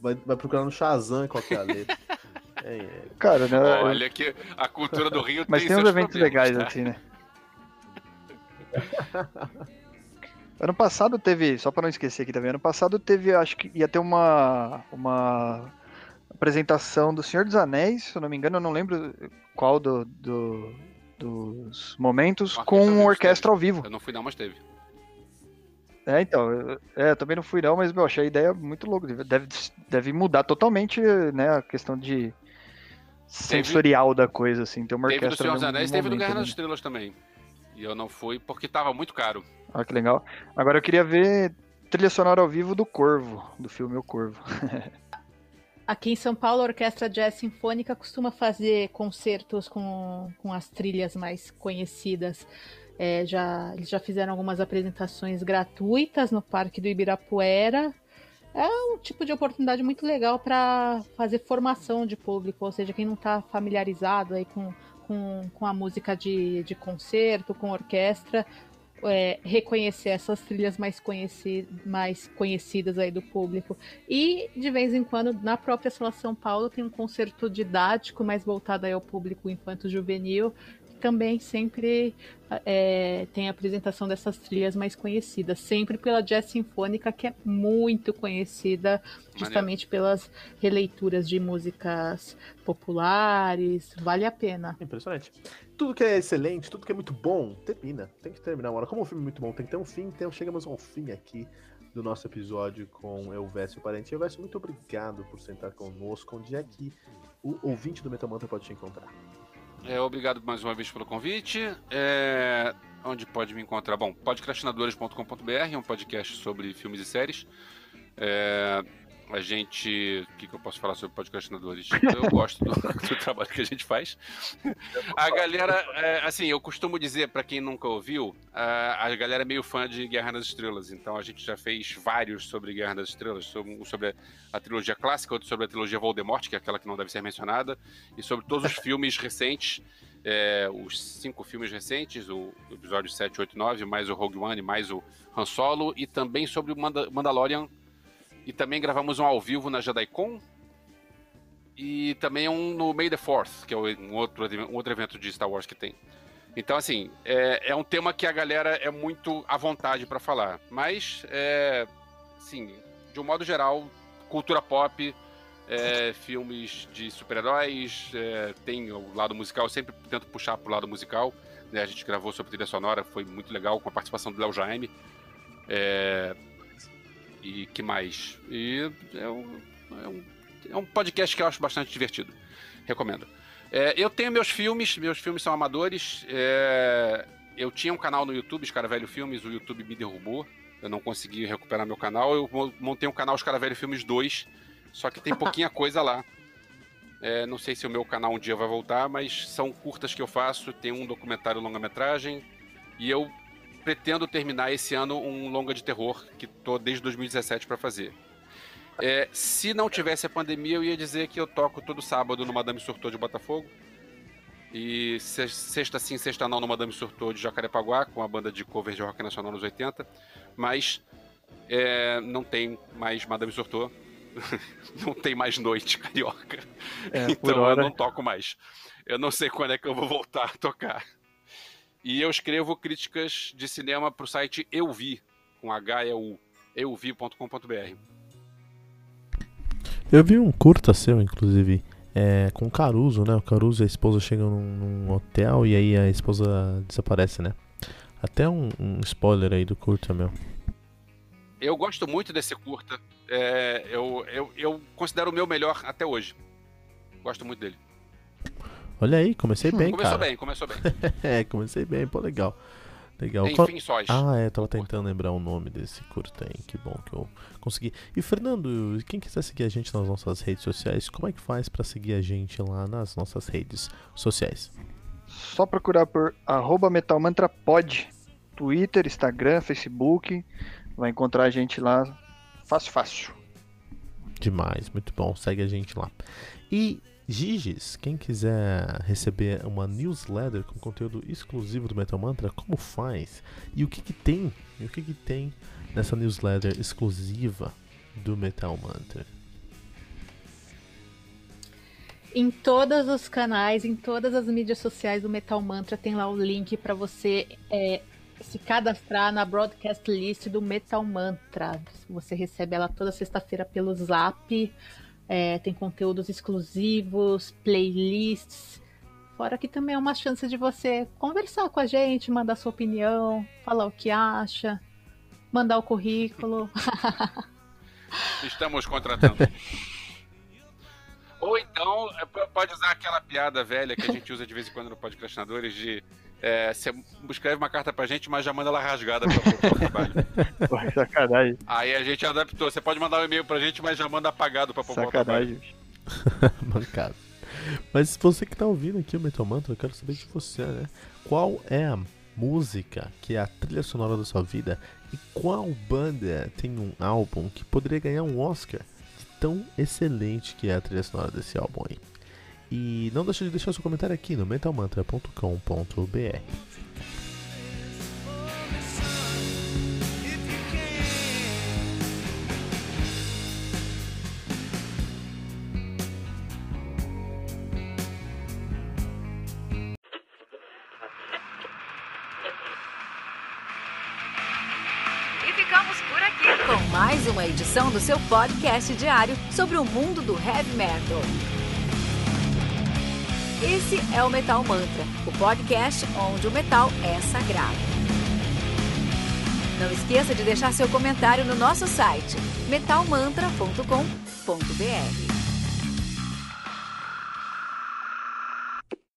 vai, vai procurar no Shazam qualquer é letra. É, é. Cara, né? Olha que a cultura do Rio Mas tem, tem uns eventos legais tá? assim, né? ano passado teve, só para não esquecer aqui também, ano passado teve, acho que ia ter uma uma apresentação do Senhor dos Anéis, se eu não me engano, eu não lembro qual do, do dos momentos com orquestra ao vivo. Eu não fui não, mas teve. É, então, é, também não fui não, mas meu, achei a ideia muito louca. Deve, deve mudar totalmente, né, a questão de sensorial teve, da coisa, assim, ter uma orquestra. Teve do Senhor dos Anéis, teve do Guerra nas Estrelas também. E eu não fui porque tava muito caro. Ah, que legal. Agora eu queria ver trilha sonora ao vivo do Corvo, do filme O Corvo. Aqui em São Paulo, a Orquestra Jazz Sinfônica costuma fazer concertos com, com as trilhas mais conhecidas. É, já, eles já fizeram algumas apresentações gratuitas no Parque do Ibirapuera. É um tipo de oportunidade muito legal para fazer formação de público, ou seja, quem não está familiarizado aí com, com, com a música de, de concerto, com orquestra, é, reconhecer essas trilhas mais, conheci mais conhecidas aí do público. E, de vez em quando, na própria Sala São Paulo, tem um concerto didático mais voltado aí ao público infanto-juvenil, também sempre é, tem a apresentação dessas trilhas mais conhecidas, sempre pela Jazz Sinfônica, que é muito conhecida justamente pelas releituras de músicas populares, vale a pena. Impressionante. Tudo que é excelente, tudo que é muito bom, termina. Tem que terminar uma hora. Como um filme é muito bom, tem que ter um fim, então chegamos ao fim aqui do nosso episódio com Elvésio Parente. Elvésio, muito obrigado por sentar conosco. Onde é que o ouvinte do Metamantra pode te encontrar? É, obrigado mais uma vez pelo convite. É, onde pode me encontrar? Bom, podcastinadores.com.br é um podcast sobre filmes e séries. É, a gente. O que, que eu posso falar sobre podcastinadores? Eu gosto do, do, trabalho que a gente faz. A galera, é, assim, eu costumo dizer, para quem nunca ouviu, a, a galera é meio fã de Guerra nas Estrelas. Então a gente já fez vários sobre Guerra nas Estrelas, sobre, um sobre a trilogia clássica, outro sobre a trilogia Voldemort, que é aquela que não deve ser mencionada, e sobre todos os filmes recentes. É, os cinco filmes recentes, o episódio 7, 8 9, mais o Rogue One, mais o Han Solo, e também sobre o Manda Mandalorian e também gravamos um ao vivo na JediCon. E também um no May the Fourth, que é um outro, um outro evento de Star Wars que tem. Então, assim, é, é um tema que a galera é muito à vontade para falar. Mas, é, assim, de um modo geral, cultura pop, é, filmes de super-heróis, é, tem o lado musical, sempre tento puxar pro lado musical. Né? A gente gravou sobre trilha sonora, foi muito legal, com a participação do Léo Jaime. É, e que mais? E é um, é um, é um podcast que eu acho bastante divertido. Recomendo. É, eu tenho meus filmes, meus filmes são amadores. É, eu tinha um canal no YouTube, Os Cara Velho Filmes, o YouTube me derrubou. Eu não consegui recuperar meu canal. Eu montei um canal Os Cara Velho Filmes 2, só que tem pouquinha coisa lá. É, não sei se o meu canal um dia vai voltar, mas são curtas que eu faço. Tem um documentário longa-metragem. E eu pretendo terminar esse ano um longa de terror que tô desde 2017 para fazer. É, se não tivesse a pandemia, eu ia dizer que eu toco todo sábado no Madame Surtou de Botafogo. E sexta sim, sexta não no Madame Surtou de Jacarepaguá, com a banda de cover de rock nacional nos 80. Mas é, não tem mais Madame Surtou. não tem mais noite carioca. É, então eu não toco mais. Eu não sei quando é que eu vou voltar a tocar. E eu escrevo críticas de cinema para o site Eu Vi, com H-E-U, euvi.com.br. Eu vi um curta seu, inclusive, é, com o Caruso, né? O Caruso e a esposa chegam num, num hotel e aí a esposa desaparece, né? Até um, um, spoiler aí do curta, meu. Eu gosto muito desse curta. É, eu, eu, eu considero o meu melhor até hoje. Gosto muito dele. Olha aí, comecei bem, começou cara. Começou bem, começou bem. é, comecei bem, pô, legal. Legal. Enfim, sós. Ah, é, tava tentando lembrar o nome desse curta aí. Que bom que eu consegui. E Fernando, quem quiser seguir a gente nas nossas redes sociais, como é que faz para seguir a gente lá nas nossas redes sociais? Só procurar por metalmantrapod, Twitter, Instagram, Facebook, vai encontrar a gente lá fácil, fácil. Demais, muito bom. Segue a gente lá. E Giges, quem quiser receber uma newsletter com conteúdo exclusivo do Metal Mantra, como faz? E o que, que tem? E o que, que tem nessa newsletter exclusiva do Metal Mantra? Em todos os canais, em todas as mídias sociais do Metal Mantra, tem lá o link para você é, se cadastrar na broadcast list do Metal Mantra. Você recebe ela toda sexta-feira pelo Zap. É, tem conteúdos exclusivos, playlists. Fora que também é uma chance de você conversar com a gente, mandar sua opinião, falar o que acha, mandar o currículo. Estamos contratando. Ou então, é, pode usar aquela piada velha que a gente usa de vez em quando no podcastinadores de é, você escreve uma carta pra gente, mas já manda ela rasgada pra o trabalho. Pô, sacanagem. Aí a gente adaptou. Você pode mandar um e-mail pra gente, mas já manda apagado pra poupar Sacanagem. Mancado. Mas você que tá ouvindo aqui o Metal Mantra, eu quero saber de você, né? Qual é a música que é a trilha sonora da sua vida e qual banda tem um álbum que poderia ganhar um Oscar de tão excelente que é a trilha sonora desse álbum aí? E não deixe de deixar seu comentário aqui no mentalmantra.com.br. Edição do seu podcast diário sobre o mundo do heavy metal. Esse é o Metal Mantra, o podcast onde o metal é sagrado. Não esqueça de deixar seu comentário no nosso site metalmantra.com.br.